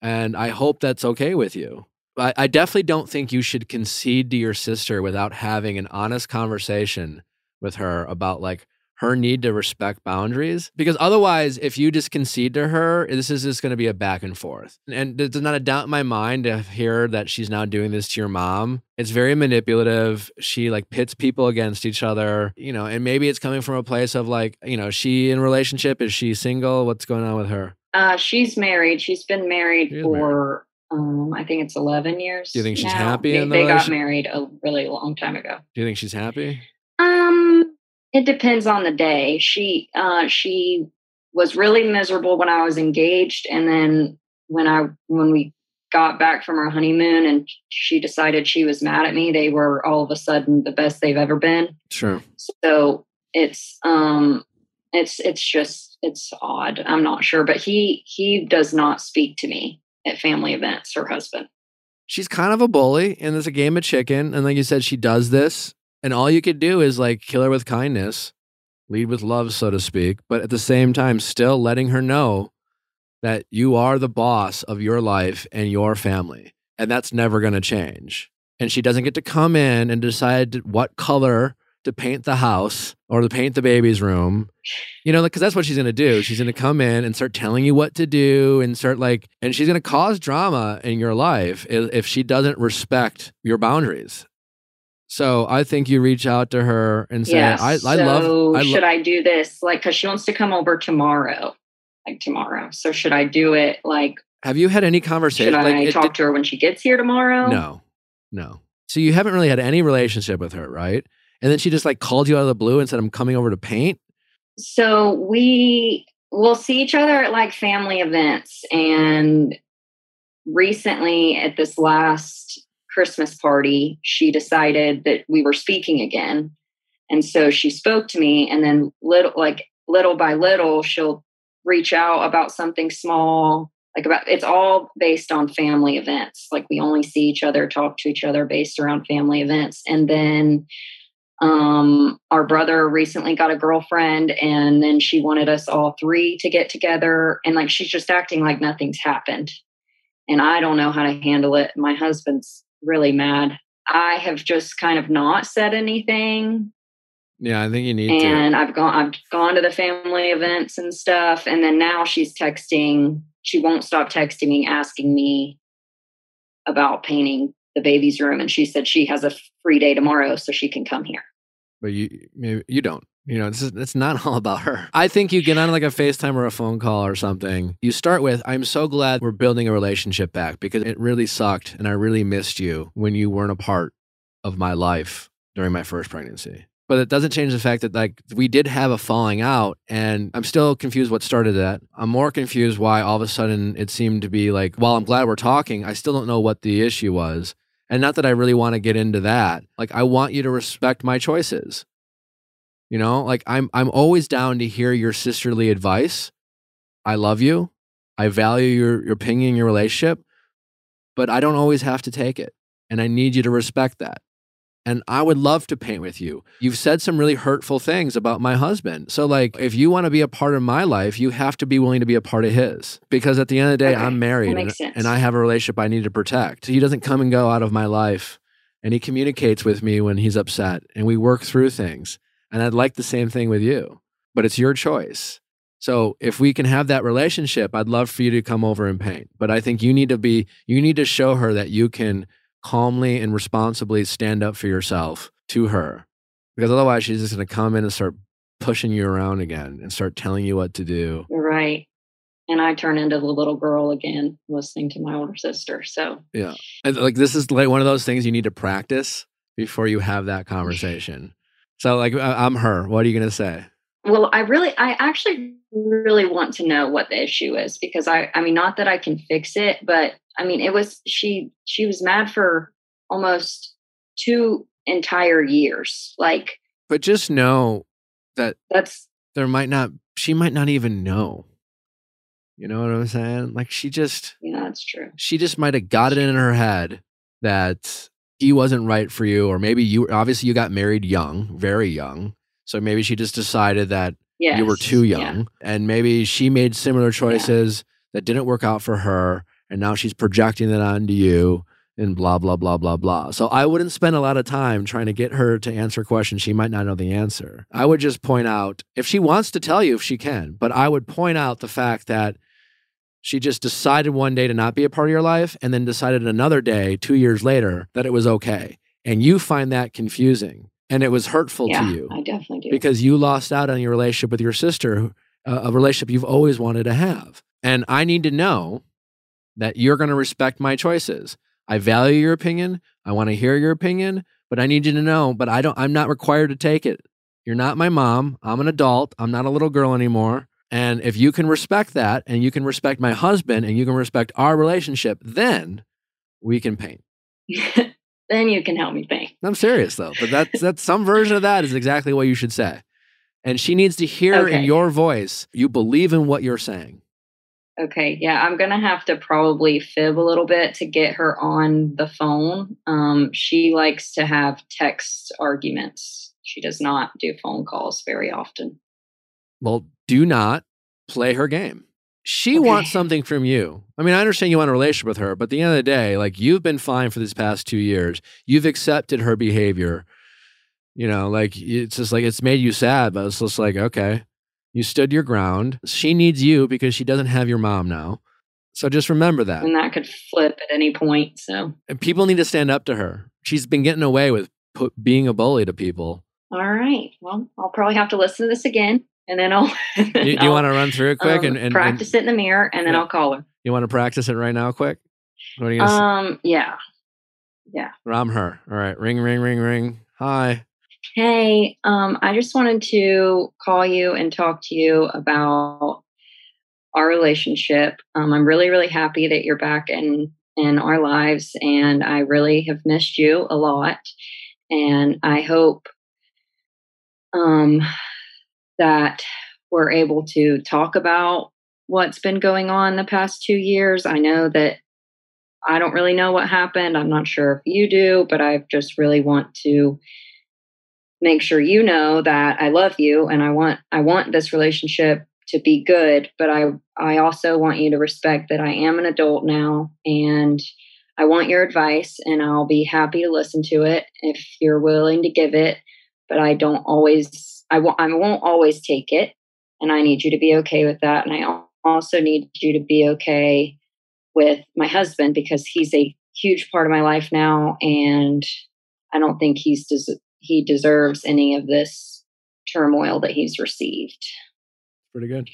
And I hope that's okay with you. I, I definitely don't think you should concede to your sister without having an honest conversation with her about like her need to respect boundaries. Because otherwise, if you just concede to her, this is just going to be a back and forth. And there's not a doubt in my mind to hear that she's now doing this to your mom. It's very manipulative. She like pits people against each other, you know, and maybe it's coming from a place of like, you know, she in relationship? Is she single? What's going on with her? Uh, she's married. She's been married for um, I think it's eleven years. Do you think she's now. happy They, in the they got married a really long time ago. Do you think she's happy? It depends on the day. She uh she was really miserable when I was engaged, and then when I when we got back from our honeymoon and she decided she was mad at me, they were all of a sudden the best they've ever been. Sure. So it's um it's it's just it's odd. I'm not sure, but he he does not speak to me at family events. Her husband. she's kind of a bully and there's a game of chicken and like you said she does this and all you could do is like kill her with kindness lead with love so to speak but at the same time still letting her know that you are the boss of your life and your family and that's never going to change and she doesn't get to come in and decide what color to paint the house or to paint the baby's room you know, because that's what she's going to do. She's going to come in and start telling you what to do and start like, and she's going to cause drama in your life if, if she doesn't respect your boundaries. So I think you reach out to her and say, Yes. I, I so love, I should I do this? Like, because she wants to come over tomorrow, like tomorrow. So should I do it? Like, have you had any conversation? should like, I it talk did- to her when she gets here tomorrow? no, no. So you haven't really had any relationship with her, right? And then she just like called you out of the blue and said, I'm coming over to paint. So we will see each other at like family events. And recently at this last Christmas party, she decided that we were speaking again. And so she spoke to me and then little like little by little she'll reach out about something small like about it's all based on family events. Like we only see each other talk to each other based around family events. And then um our brother recently got a girlfriend and then she wanted us all three to get together. And like she's just acting like nothing's happened. And i don't know how to handle it. My husband's really mad i have just kind of not said anything Yeah, I think you need to. and I've gone I've gone to the family events and stuff and then now she's texting she won't stop texting me asking me about painting the baby's room and she said she has a free day tomorrow so she can come here. But you maybe you don't. You know, is it's not all about her. I think you get on like a FaceTime or a phone call or something. You start with, I'm so glad we're building a relationship back because it really sucked and I really missed you when you weren't a part of my life during my first pregnancy. But it doesn't change the fact that like we did have a falling out and I'm still confused what started that. I'm more confused why all of a sudden it seemed to be like, while I'm glad we're talking, I still don't know what the issue was. And not that I really want to get into that. Like I want you to respect my choices. You know, like I'm I'm always down to hear your sisterly advice. I love you. I value your your opinion, your relationship, but I don't always have to take it. And I need you to respect that. And I would love to paint with you. You've said some really hurtful things about my husband. So, like, if you want to be a part of my life, you have to be willing to be a part of his. Because at the end of the day, Okay, I'm married and, and I have a relationship I need to protect. He doesn't come and go out of my life. And he communicates with me when he's upset and we work through things. And I'd like the same thing with you, but it's your choice. So if we can have that relationship, I'd love for you to come over and paint. But I think you need to be, you need to show her that you can calmly and responsibly stand up for yourself to her. Because otherwise, she's just going to come in and start pushing you around again and start telling you what to do. Right. And I turn into the little girl again, listening to my older sister. So, yeah. And, like this is like one of those things you need to practice before you have that conversation. So like I'm her. What are you going to say? Well, I really, I actually really want to know what the issue is because I, I mean, not that I can fix it, but I mean, it was, she, she was mad for almost two entire years. Like, But just know that that's, there might not she might not even know. You know what I'm saying? Like she just yeah, that's true. she just might have got it in her head that he wasn't right for you or maybe you obviously you got married young, very young. So maybe she just decided that Yeah. you were too Yeah. young and maybe she made similar choices that didn't work out for her and now she's projecting it onto you and blah blah blah blah blah so i wouldn't spend a lot of time trying to get her to answer questions she might not know the answer i would just point out if she wants to tell you if she can but i would point out the fact that she just decided one day to not be a part of your life and then decided another day 2 years later that it was okay and you find that confusing and it was hurtful yeah, to you I definitely do. because you lost out on your relationship with your sister, uh, a relationship you've always wanted to have. And I need to know that you're going to respect my choices. I value your opinion. I want to hear your opinion, but I need you to know, but I don't I'm not required to take it. You're not my mom. I'm an adult. I'm not a little girl anymore. And if you can respect that and you can respect my husband and you can respect our relationship, then we can paint. then you can help me think. I'm serious though, but that's that's some version of that is exactly what you should say. And she needs to hear in your voice you believe in what you're saying. Okay, yeah, I'm gonna have to probably fib a little bit to get her on the phone. Um, she likes to have text arguments. She does not do phone calls very often. Well, do not play her game. She Okay. wants something from you. I mean, I understand you want a relationship with her, but at the end of the day, like you've been fine for these past two years. You've accepted her behavior. You know, like it's just like it's made you sad, but it's just like, okay, you stood your ground. She needs you because she doesn't have your mom now. So just remember that. And that could flip at any point. So, And people need to stand up to her. She's been getting away with put, being a bully to people. all right. Well, I'll probably have to listen to this again, and then I'll. Do you, you want to run through it quick and, and, and practice it in the mirror, and then Yeah. I'll call her. you want to practice it right now, quick? What are you gonna say? Um, yeah. I'm her. All right, ring, ring, ring, ring. Hi. Hey, um, I just wanted to call you and talk to you about our relationship. Um, I'm really, really happy that you're back in in our lives, and I really have missed you a lot. And I hope um, that we're able to talk about what's been going on the past two years. I know that I don't really know what happened. I'm not sure if you do, but I just really want to make sure you know that I love you and I want I want this relationship to be good, but I I also want you to respect that I am an adult now and I want your advice and I'll be happy to listen to it if you're willing to give it, but I don't always I won't I won't always take it and I need you to be okay with that and I also need you to be okay with my husband because he's a huge part of my life now and I don't think he's des- he deserves any of this turmoil that he's received. Pretty good.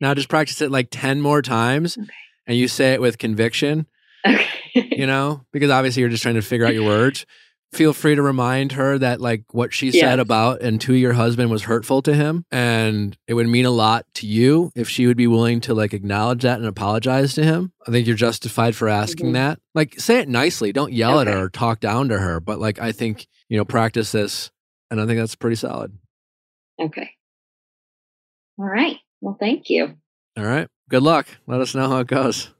Now just practice it like 10 more times Okay. and you say it with conviction, Okay. you know, because obviously you're just trying to figure out your words. Feel free to remind her that like what she Yeah. said about and to your husband was hurtful to him and it would mean a lot to you if she would be willing to like acknowledge that and apologize to him. I think you're justified for asking Mhm. that. Like say it nicely, don't yell at her or talk down to her, but like I think, you know, practice this and I think that's pretty solid. okay. All right. Well, thank you. All right. Good luck. Let us know how it goes.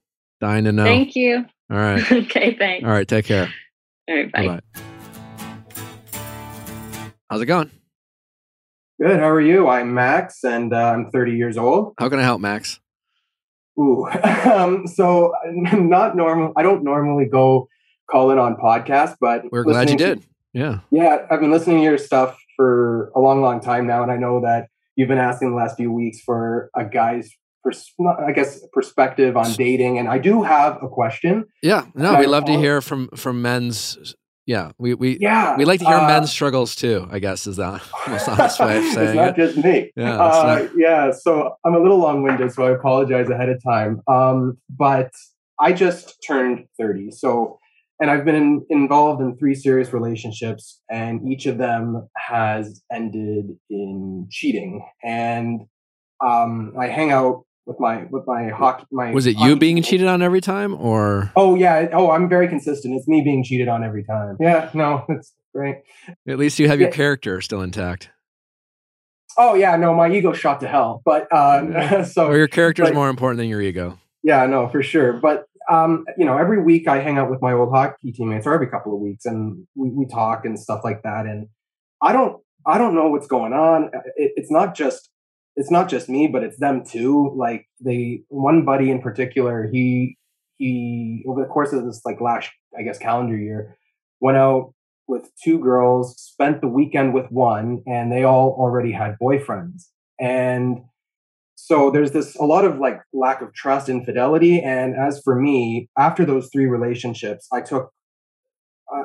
Dying to know. Thank you. All right. okay, thanks. All right. Take care. All right, bye. Bye-bye. How's it going? Good. How are you? I'm Max, and uh, I'm 30 years old. How can I help, Max? Ooh, um, so not normal. I don't normally go call in on podcasts, but We're glad you listening to- did. Yeah. yeah, I've been listening to your stuff for a long, long time now, and I know that you've been asking the last few weeks for a guy's, pers- I guess, perspective on dating, and I do have a question. Yeah. No, we love to hear from from men's. Yeah, we we Yeah, we like to hear uh, men's struggles too. I guess is that most honest way of saying it's not it. just me. Yeah, Uh, not- yeah. So I'm a little long-winded, so I apologize ahead of time. Um, but I just turned 30, so and I've been in, involved in three serious relationships, and each of them has ended in cheating. And um, I hang out with my with my hockey. My Was it you being team. cheated on every time, or Oh yeah. Oh, I'm very consistent. It's me being cheated on every time. Yeah. No, it's great. at least you have your Yeah. character still intact, Oh yeah. No, my ego shot to hell. But uh, so or your character is more important than your ego? Yeah, no, for sure. But um, you know, every week I hang out with my old hockey teammates, or every couple of weeks, and we, we talk and stuff like that. And I don't, I don't know what's going on. It, it's not just, it's not just me, but it's them too. Like they, one buddy in particular, he, he over the course of this like last, I guess, calendar year, went out with two girls, spent the weekend with one, and they all already had boyfriends. And so there's this a lot of like lack of trust infidelity and as for me after those three relationships i took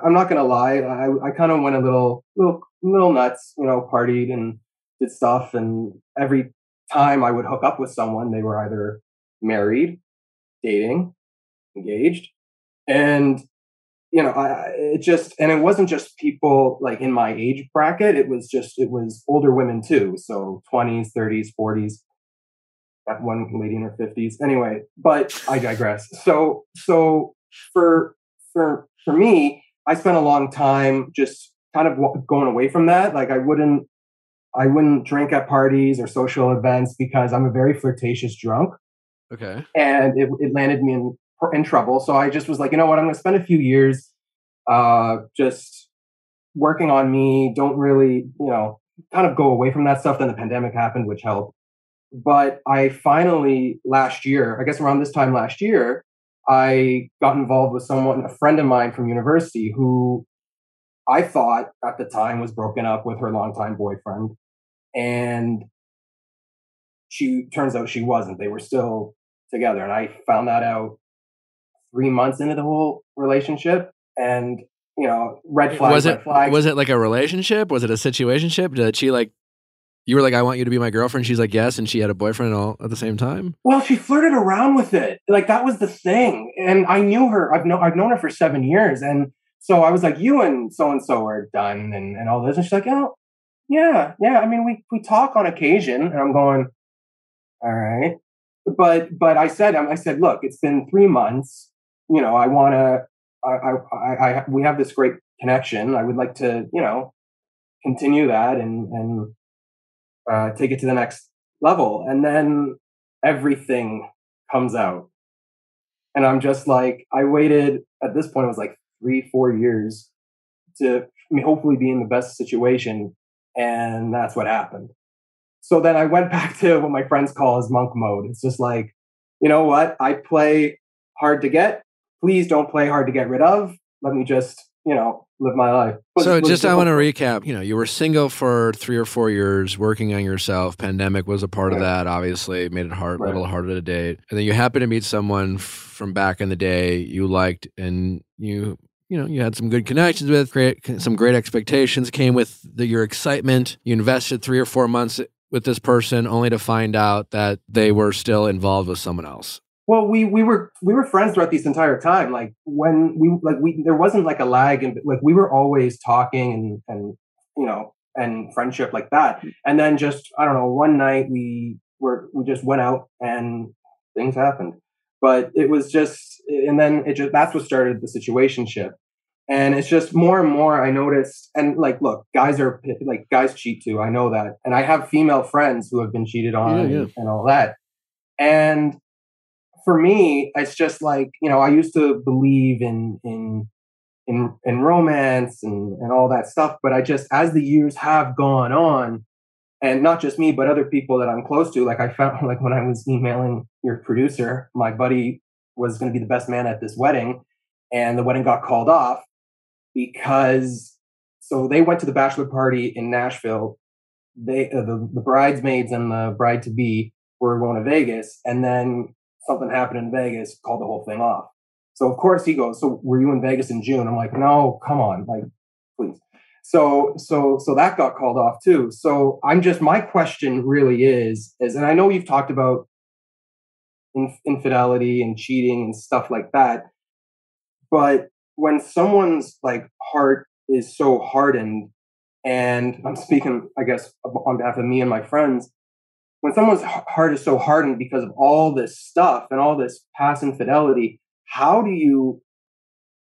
i'm not gonna lie i, I kind of went a little little little nuts you know partied and did stuff and every time i would hook up with someone they were either married dating engaged and you know i it just and it wasn't just people like in my age bracket it was just it was older women too so 20s 30s 40s that one lady in her 50s anyway but i digress. So so for for for me i spent a long time just kind of going away from that. Like i wouldn't i wouldn't drink at parties or social events because i'm a very flirtatious drunk Okay. and it, it landed me in in trouble. So I just was like, you know what, I'm going to spend a few years uh, just working on me. Don't really, you know, kind of go away from that stuff. Then the pandemic happened, which helped. But I finally last year, I guess around this time last year, I got involved with someone, a friend of mine from university, who I thought at the time was broken up with her longtime boyfriend, and she turns out she wasn't. They were still together, and I found that out three months into the whole relationship. And you know, red flags, was red it flags. was it like a relationship? Was it a situationship? Did she like? You were like, I want you to be my girlfriend. She's like, yes, and she had a boyfriend all at the same time. Well, she flirted around with it. Like that was the thing. And I knew her. I've known I've known her for seven years. And so I was like, you and so and so are done and, and all this. And she's like, oh, yeah, yeah. I mean, we we talk on occasion. And I'm going, all right. But but I said I said, look, it's been three months. You know, I want to. I, I I I we have this great connection. I would like to, you know, continue that and and uh, take it to the next level. And then everything comes out. And I'm just like, I waited at this point, it was like three, four years to hopefully be in the best situation. And that's what happened. So then I went back to what my friends call as monk mode. It's just like, you know what? I play hard to get. Please don't play hard to get rid of. Let me just, you know, live my life. Was- so just I want to recap. You know, you were single for three or four years, working on yourself. Pandemic was a part of that. Obviously, made it hard, a Right. little harder to date. And then you happened to meet someone from back in the day you liked, and you. You know, you had some good connections with, great, some great expectations came with the, your excitement. You invested three or four months with this person, only to find out that they were still involved with someone else. Well, we we were we were friends throughout this entire time. Like when we like we there wasn't like a lag and like we were always talking and and you know and friendship like that. And then just I don't know one night we were we just went out and things happened. But it was just and then it just that's what started the situation situationship. And it's just more and more I noticed and like look, guys are like guys cheat too. I know that. And I have female friends who have been cheated on Yeah, yeah. And, and all that. And for me, it's just like you know, I used to believe in in in in romance and and all that stuff. But I just as the years have gone on, and not just me, but other people that I'm close to, like I found like when I was emailing your producer, my buddy was going to be the best man at this wedding, and the wedding got called off because so they went to the bachelor party in Nashville. They uh, the, the bridesmaids and the bride to be were going to Vegas, and then something happened in Vegas, called the whole thing off. So of course he goes, "So were you in Vegas in June?" I'm like, "No, come on, like please." So so so that got called off too. So I'm just my question really is is, and I know you've talked about inf- infidelity and cheating and stuff like that, but when someone's like heart is so hardened, and I'm speaking, I guess, on behalf of me and my friends, when someone's heart is so hardened because of all this stuff and all this past infidelity, how do you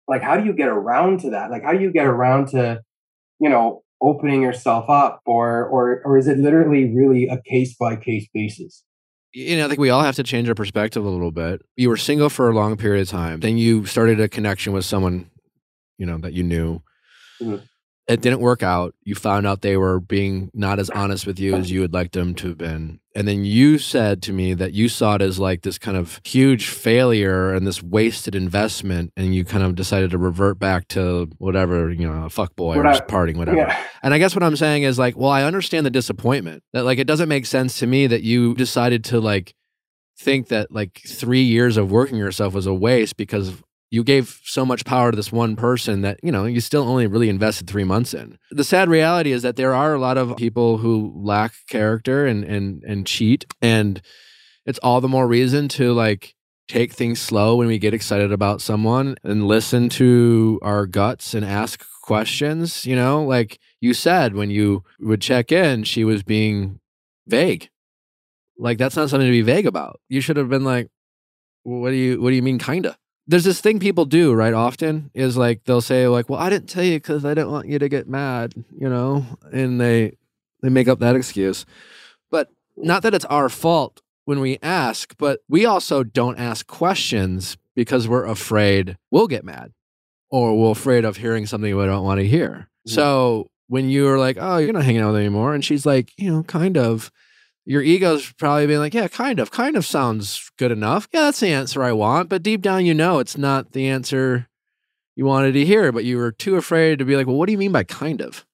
like how do you get around to that? Like how do you get around to, you know, opening yourself up or or or is it literally really a case by case basis? You know, I think we all have to change our perspective a little bit. You were single for a long period of time. Then you started a connection with someone, you know, that you knew. Mhm. It didn't work out. You found out they were being not as honest with you as you would like them to have been. And then you said to me that you saw it as like this kind of huge failure and this wasted investment. And you kind of decided to revert back to whatever, you know, a fuck boy or just partying, whatever. Yeah. And I guess what I'm saying is like, well, I understand the disappointment that like it doesn't make sense to me that you decided to like think that like three years of working yourself was a waste because you gave so much power to this one person that you know you still only really invested three months in. The sad reality is that there are a lot of people who lack character and and and cheat, and it's all the more reason to like take things slow when we get excited about someone and listen to our guts and ask questions. You know, like you said when you would check in, she was being vague. Like that's not something to be vague about. You should have been like, "What do you What do you mean, kinda?" There's this thing people do right often is like they'll say like, "Well, I didn't tell you because I didn't want you to get mad," you know, and they they make up that excuse. But not that it's our fault when we ask, but we also don't ask questions because we're afraid we'll get mad or we're afraid of hearing something we don't want to hear. Mhm. So when you're like, "Oh, you're not hanging out with anymore," and she's like, "You know, kind of." Your ego's probably being like, yeah, kind of, kind of sounds good enough. Yeah, that's the answer I want. But deep down, you know, it's not the answer you wanted to hear, but you were too afraid to be like, well, what do you mean by kind of?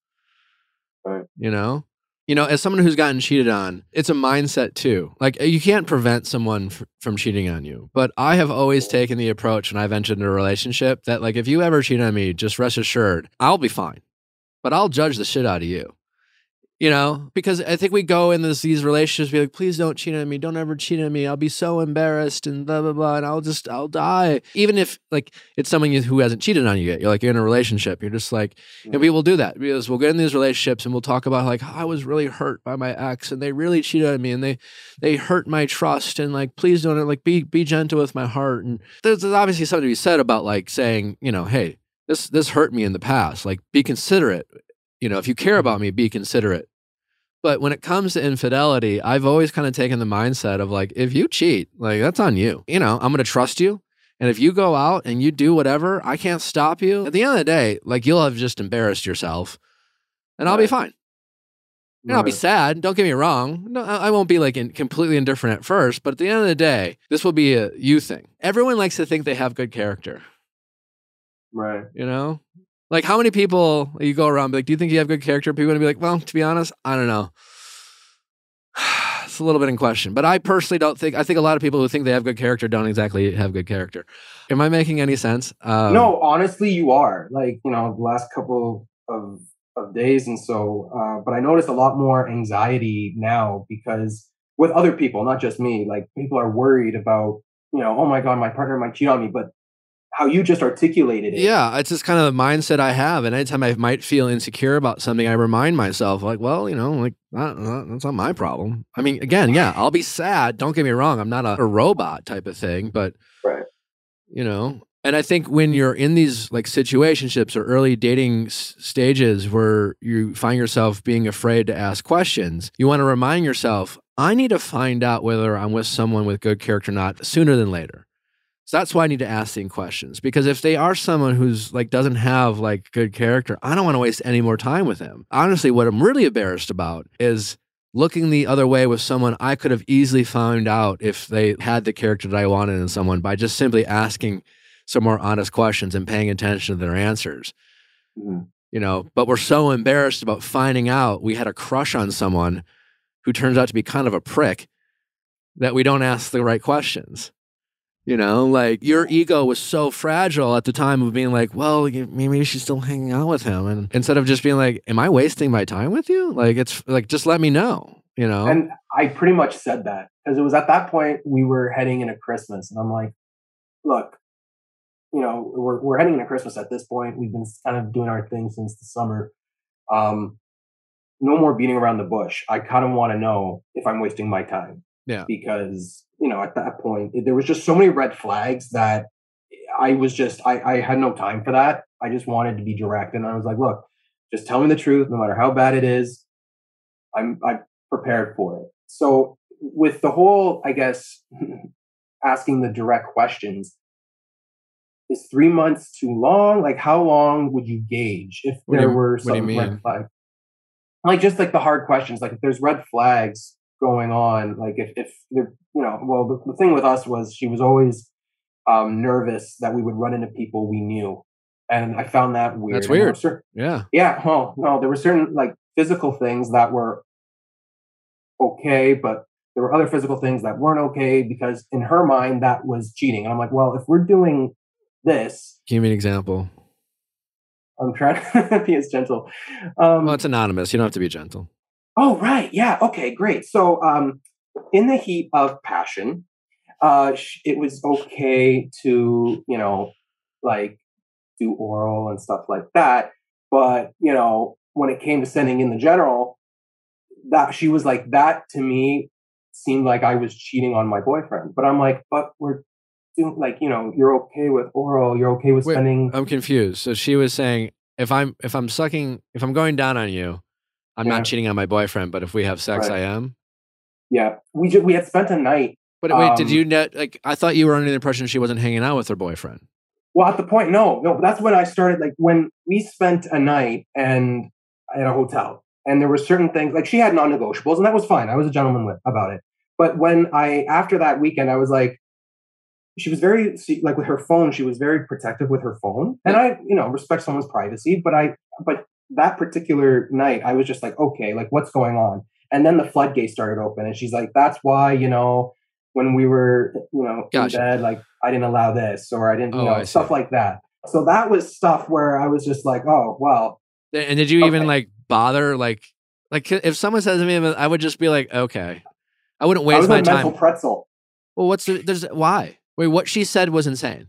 Right. You know? You know, as someone who's gotten cheated on, it's a mindset too. Like, you can't prevent someone f- from cheating on you. But I have always taken the approach when I've entered into a relationship that, like, if you ever cheat on me, just rest assured, I'll be fine. But I'll judge the shit out of you you know because i think we go in this, these relationships be like please don't cheat on me. Don't ever cheat on me. I'll be so embarrassed and blah blah blah and i'll just i'll die. Even if like it's someone who hasn't cheated on you yet you're like you're in a relationship you're just like and we will do that. Because we'll get in these relationships and we'll talk about like i was really hurt by my ex and they really cheated on me and they they hurt my trust and like please don't like be be gentle with my heart and there's, there's obviously something to be said about like saying you know hey this this hurt me in the past. Like be considerate you know, if you care about me, be considerate. But when it comes to infidelity, I've always kind of taken the mindset of like, if you cheat, like that's on you. You know, I'm going to trust you. And if you go out and you do whatever, I can't stop you. At the end of the day, like you'll have just embarrassed yourself and I'll be fine. And I'll be sad. Don't get me wrong. No, I I won't be like in, completely indifferent at first, but at the end of the day, this will be a you thing. Everyone likes to think they have good character. Right. You know, like how many people you go around like, do you think you have good character? People gonna be like, well, to be honest, I don't know. it's a little bit in question, but I personally don't think. I think a lot of people who think they have good character don't exactly have good character. Am I making any sense? Um, no, honestly, you are like you know the last couple of of days and so. Uh, but I noticed a lot more anxiety now because with other people, not just me. Like people are worried about you know, oh my god, my partner might cheat on me. But how you just articulated it, Yeah, it's just kind of the mindset I have, and anytime I might feel insecure about something, I remind myself, like, well, you know, like that, that- that's not my problem. I mean, again, yeah, I'll be sad. Don't get me wrong, I'm not a, a robot type of thing, but Right. you know, and I think when you're in these like situationships or early dating s- stages where you find yourself being afraid to ask questions, you want to remind yourself, I need to find out whether I'm with someone with good character or not sooner than later. So that's why I need to ask these questions because if they are someone who's like doesn't have like good character, I don't want to waste any more time with them. Honestly, what I'm really embarrassed about is looking the other way with someone I could have easily found out if they had the character that I wanted in someone by just simply asking some more honest questions and paying attention to their answers. Mhm. You know, but we're so embarrassed about finding out we had a crush on someone who turns out to be kind of a prick that we don't ask the right questions. You know, like your ego was so fragile at the time of being like, well, maybe she's still hanging out with him. And instead of just being like, am I wasting my time with you? Like, it's like, just let me know, you know? And I pretty much said that because it was at that point we were heading into Christmas, and I'm like, look, you know, we're we're heading into Christmas at this point. We've been kind of doing our thing since the summer. Um, no more beating around the bush. I kind of want to know if I'm wasting my time. Yeah. Because you know, at that point, there was just so many red flags that I was just I I had no time for that. I just wanted to be direct, and I was like, look, just tell me the truth, no matter how bad it is. I'm I'm prepared for it. So with the whole, I guess, asking the direct questions, is three months too long? Like, how long would you gauge if there you- were what do you some red flags? Like, just like the hard questions. Like, if there's red flags going on, like if if there, you know, well, the, the thing with us was she was always um, nervous that we would run into people we knew, and I found that weird. That's And there were weird. yeah. yeah, well, no, there were certain like physical things that were okay, but there were other physical things that weren't okay because in her mind that was cheating. And I'm like, well, if we're doing this, Give me an example. I'm trying to be as gentle. Um, Well, it's anonymous. You don't have to be gentle. Oh, right. Yeah. Okay, great. So, um, in the heat of passion, uh, it was okay to, you know, like do oral and stuff like that. But, you know, when it came to sending in the general, that she was like, that to me seemed like I was cheating on my boyfriend. But I'm like, but we're doing, like, you know, you're okay with oral, you're okay with Wait, spending. I'm confused. So she was saying, if I'm if I'm sucking, if I'm going down on you, I'm Yeah. not cheating on my boyfriend. But if we have sex, Right. I am. yeah. We, ju- we had spent a night But wait, did Um, you net like? I thought you were under the impression she wasn't hanging out with her boyfriend. Well, at the point, no, no. That's when I started. Like when we spent a night and at a hotel, and there were certain things like she had non-negotiables, and that was fine. I was a gentleman with about it. But when I after that weekend, I was like, she was very like with her phone. She was very protective with her phone, and I, you know, respect someone's privacy. But I, but that particular night, I was just like, okay, like what's going on? And then the floodgate started open, and she's like, that's why, you know, when we were, you know, Gotcha. in bed, like I didn't allow this, or I didn't, you Oh, know, I see. stuff like that. So that was stuff where I was just like, oh, well, And did you even like bother like like if someone says to me, I would just be like, okay, I wouldn't I waste was my a mental time. pretzel. Well, what's the there's why? Wait, what she said was insane.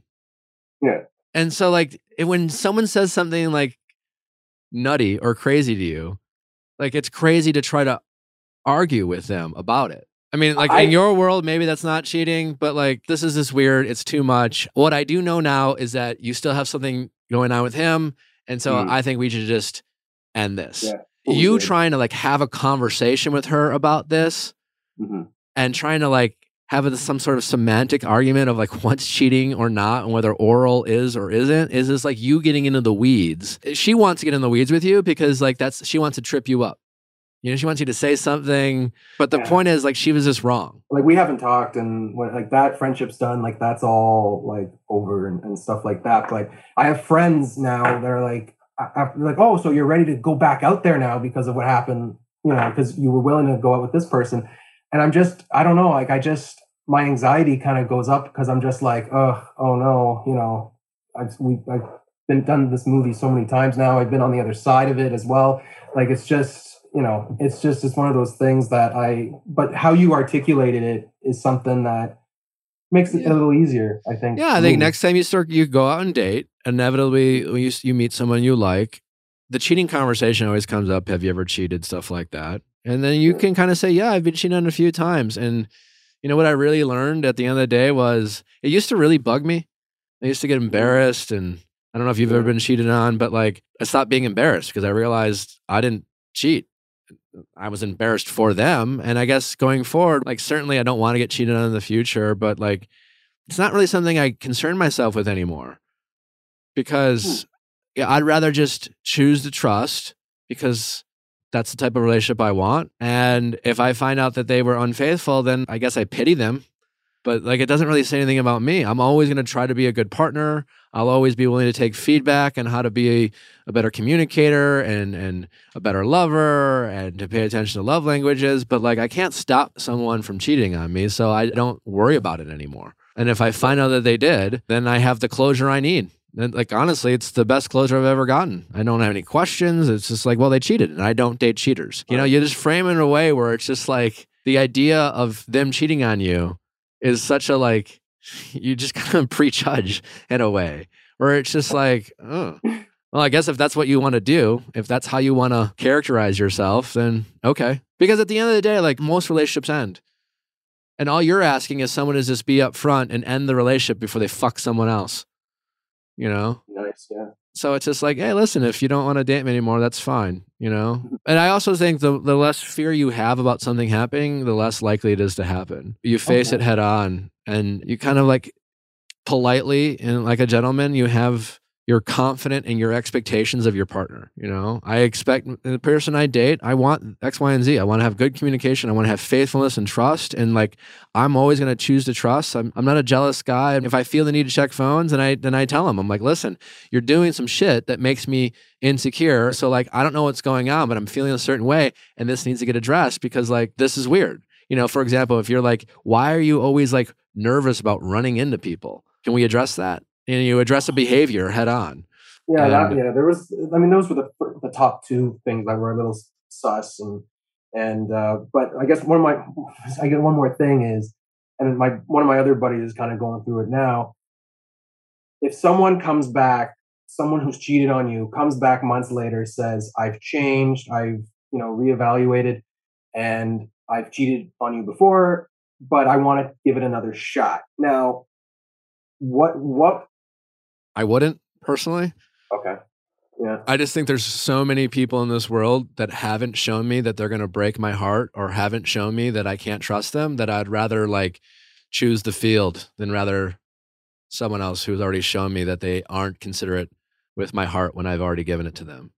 Yeah. And so like when someone says something like nutty or crazy to you, like it's crazy to try to argue with them about it. I mean, like I- in your world, maybe that's not cheating, but like this is this weird. It's too much. What I do know now is that you still have something going on with him, and so Mhm. I think we should just end this. Yeah. You trying to like have a conversation with her about this Mhm. and trying to like have a- some sort of semantic argument of like what's cheating or not and whether oral is or isn't is this like you getting into the weeds she wants to get in the weeds with you because like that's she wants to trip you up you know she wants you to say something but the Yeah. point is like she was just wrong Like we haven't talked, and when like that friendship's done, like that's all like over and, and stuff like that. But I have friends now that are like, after, like, oh, so you're ready to go back out there now because of what happened, you know, because you were willing to go out with this person. And I'm just, I don't know, like I just, my anxiety kind of goes up because I'm just like, oh, oh no, you know, I've we I've been done this movie so many times now. I've been on the other side of it as well. Like it's just, you know, it's just it's one of those things that I. But how you articulated it is something that makes it Yeah. a little easier. I think. yeah i think next time you start you go out and date inevitably when you, you meet someone you like the cheating conversation always comes up have you ever cheated stuff like that and then you can kind of say yeah i've been cheated on a few times. And you know what i really learned at the end of the day was it used to really bug me. I used to get mm-hmm. embarrassed and i don't know if you've ever been cheated on but like i stopped being embarrassed because i realized i didn't cheat. I was embarrassed for them and i guess going forward like certainly i don't want to get cheated on in the future but like it's not really something I concern myself with anymore. Hmm. Because yeah, I'd rather just choose to trust because that's the type of relationship I want. And if I find out that they were unfaithful, then I guess I pity them. But like, it doesn't really say anything about me. I'm always going to try to be a good partner. I'll always be willing to take feedback and how to be a, better communicator and and a better lover and to pay attention to love languages. But like, I can't stop someone from cheating on me, so I don't worry about it anymore. And if I find out that they did, then I have the closure I need. And like honestly, it's the best closure I've ever gotten. I don't have any questions. It's just like, well, they cheated, and I don't date cheaters. You know, you just frame it in a way where it's just like the idea of them cheating on you is such a like you just kind of prejudge in a way, where it's just like, oh. Well, I guess if that's what you want to do, if that's how you want to characterize yourself, then okay. Because at the end of the day, like most relationships end. And all you're asking is someone to just be upfront and end the relationship before they fuck someone else. You know? Nice, yeah. So it's just like, hey, listen, if you don't want to date me anymore, that's fine, you know? Mm-hmm. And I also think the, the less fear you have about something happening, the less likely it is to happen. You oh, face Okay. it head on and you kind of like politely and like a gentleman, you have you're confident in your expectations of your partner. You know, I expect the person I date, I want X, Y, and Z. I want to have good communication. I want to have faithfulness and trust. And like, I'm always going to choose to trust. I'm, I'm not a jealous guy. If I feel the need to check phones, then I then I tell him, I'm like, listen, you're doing some shit that makes me insecure. So like, I don't know what's going on, but I'm feeling a certain way, and this needs to get addressed because like this is weird. You know, for example, if you're like, why are you always like nervous about running into people? Can we address that? And you address a behavior head on. Yeah, that, yeah. There was. I mean, those were the the top two things that were a little sus, and and uh, but I guess one of my I get one more thing is, and my one of my other buddies is kind of going through it now. If someone comes back, someone who's cheated on you comes back months later, says, "I've changed. I've you know reevaluated, and I've cheated on you before, but I want to give it another shot." Now, what what? I wouldn't personally. Okay, yeah. I just think there's so many people in this world that haven't shown me that they're going to break my heart or haven't shown me that I can't trust them that I'd rather like choose the field than rather someone else who's already shown me that they aren't considerate with my heart when I've already given it to them.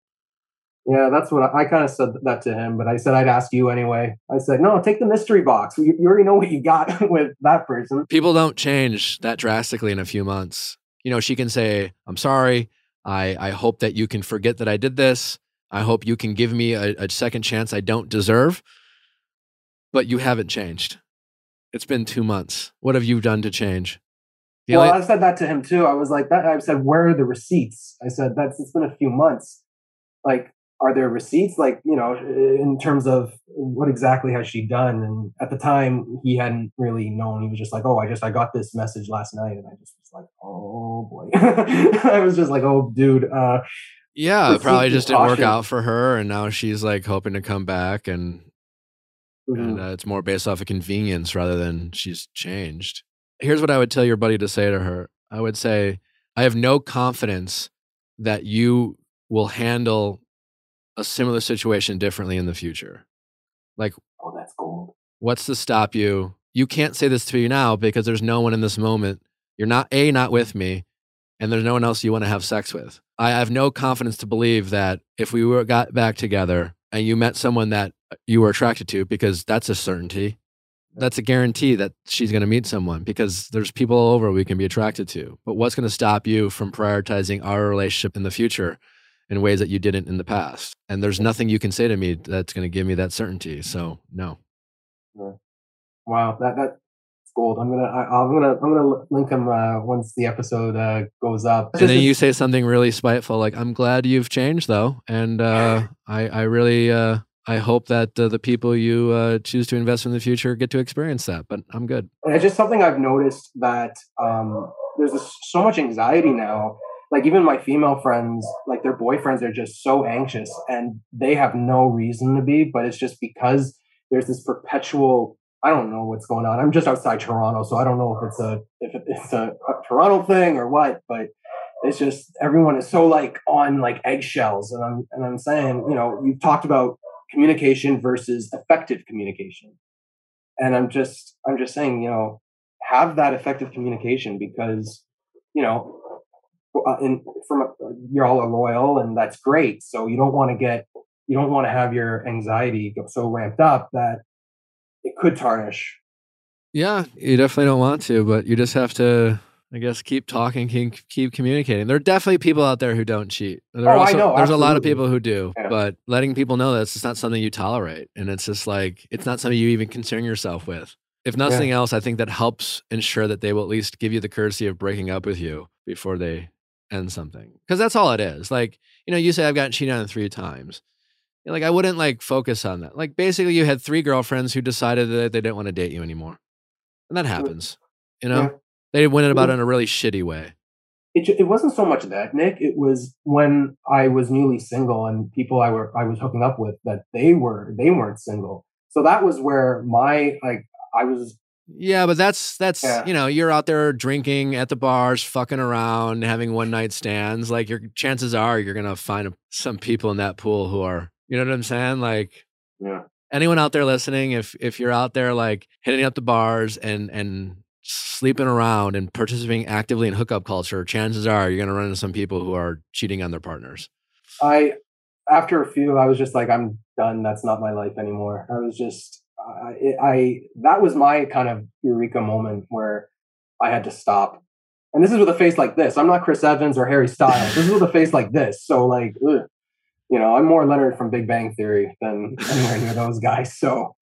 Yeah, that's what I, I kind of said that to him, but I said I'd ask you anyway. I said, no, take the mystery box. You, you already know what you got with that person. People don't change that drastically in a few months. You know, she can say, I'm sorry. I, I hope that you can forget that I did this. I hope you can give me a, a second chance I don't deserve. But you haven't changed. It's been two months. What have you done to change? The well, only- I said that to him too. I was like, that. I said, where are the receipts? I said, that's it's been a few months. Like, are there receipts? Like, you know, in terms of what exactly has she done? And at the time, he hadn't really known. He was just like, oh, I just I got this message last night, and I just was like, oh boy. I was just like, oh, dude. Uh, yeah, it probably just didn't work out for her. And now she's like hoping to come back. And, mhm. and uh, it's more based off of convenience rather than she's changed. Here's what I would tell your buddy to say to her I would say, I have no confidence that you will handle a similar situation differently in the future. Like, oh, that's gold. what's to stop you? You can't say this to me now because there's no one in this moment. You're not A, not with me, and there's no one else you want to have sex with. I have no confidence to believe that if we were got back together and you met someone that uh, you were attracted to, because that's a certainty, that's a guarantee that she's going to meet someone because there's people all over we can be attracted to. But what's going to stop you from prioritizing our relationship in the future in ways that you didn't in the past? And there's nothing you can say to me that's going to give me that certainty. So, no. Wow, that that's gold. I'm gonna I, I'm gonna I'm gonna link him uh, once the episode uh, goes up. and then you say something really spiteful like i'm glad you've changed though and uh, I, I really uh, i hope that uh, the people you uh, choose to invest in the future get to experience that but i'm good And it's just something I've noticed that um, there's this, so much anxiety now. Like even my female friends, like their boyfriends are just so anxious, and they have no reason to be, but it's just because there's this perpetual. I don't know what's going on. I'm just outside Toronto, so I don't know if it's a if it's a, a Toronto thing or what, but it's just everyone is so like on like eggshells, and I'm and I'm saying, you know, you've talked about communication versus effective communication and i'm just i'm just saying you know have that effective communication because you know uh, in from a, you're all loyal and that's great so you don't want to get you don't want to have your anxiety go so ramped up that it could tarnish Yeah, you definitely don't want to, but you just have to, I guess, keep talking, keep, keep communicating. There are definitely people out there who don't cheat. There are Oh, I know, There's a lot of people who do, Yeah. but letting people know that it's just not something you tolerate. And it's just like, it's not something you even concern yourself with. If nothing else, I think that helps ensure that they will at least give you the courtesy of breaking up with you before they end something. Because that's all it is. Like, you know, you say I've gotten cheated on three times. Like, I wouldn't like focus on that. Like, basically, you had three girlfriends who decided that they didn't want to date you anymore. And that happens. You know, Yeah. they went about it in a really shitty way. it, it wasn't so much that Nick. It was when I was newly single and people I were I was hooking up with that they were they weren't single. So that was where my like I was Yeah, but that's that's Yeah. you know you're out there drinking at the bars, fucking around, having one night stands. Like your chances are you're gonna find some people in that pool who are you know what I'm saying. Like yeah anyone out there listening, if if you're out there like hitting up the bars and and sleeping around and participating actively in hookup culture, chances are you're gonna run into some people who are cheating on their partners. I after a few I was just like I'm done. That's not my life anymore. I was just I I that was my kind of eureka moment where I had to stop. And this is with a face like this. I'm not Chris Evans or Harry Styles. This is with a face like this. So like, ugh. you know, I'm more Leonard from Big Bang Theory than anywhere near those guys. So,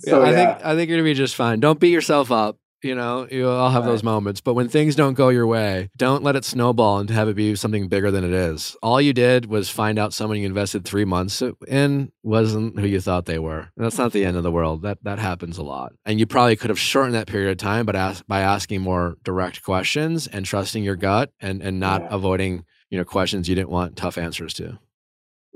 so I yeah. think I think you're gonna be just fine. Don't beat yourself up. You know, you all have those moments, but when things don't go your way, don't let it snowball and have it be something bigger than it is. All you did was find out someone you invested three months in wasn't who you thought they were. And that's not the end of the world. That that happens a lot, and you probably could have shortened that period of time, but ask, by asking more direct questions and trusting your gut, and and not Yeah. avoiding you know questions you didn't want tough answers to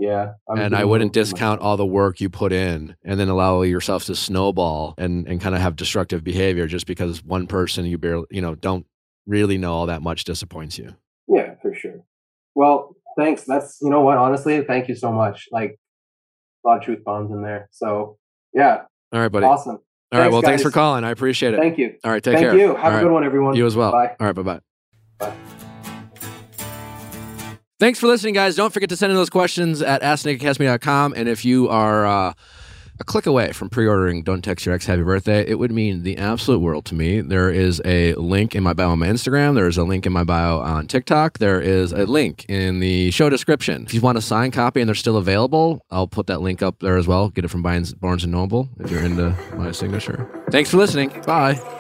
yeah. I'm and I wouldn't discount all the work you put in and then allow yourself to snowball and, and kind of have destructive behavior just because one person you barely, you know, don't really know all that much disappoints you. Yeah, for sure. Well, thanks. That's you know what. Honestly, thank you so much. Like a lot of truth bombs in there. So yeah, All right, buddy. awesome. all right. Thanks, Well, thanks for calling. I appreciate it. Thank you. all right. Take Thank care. Thank you. All Have a right. good one, everyone. You as well. Bye. All right. Bye bye. Thanks for listening, guys. Don't forget to send in those questions at asknick@kastmedia.com. And if you are uh, a click away from pre ordering Don't Text Your Ex Happy Birthday, it would mean the absolute world to me. There is a link in my bio on my Instagram. There is a link in my bio on TikTok. There is a link in the show description. If you want a signed copy and they're still available, I'll put that link up there as well. Get it from Barnes and Noble if you're into my signature. Thanks for listening. Bye.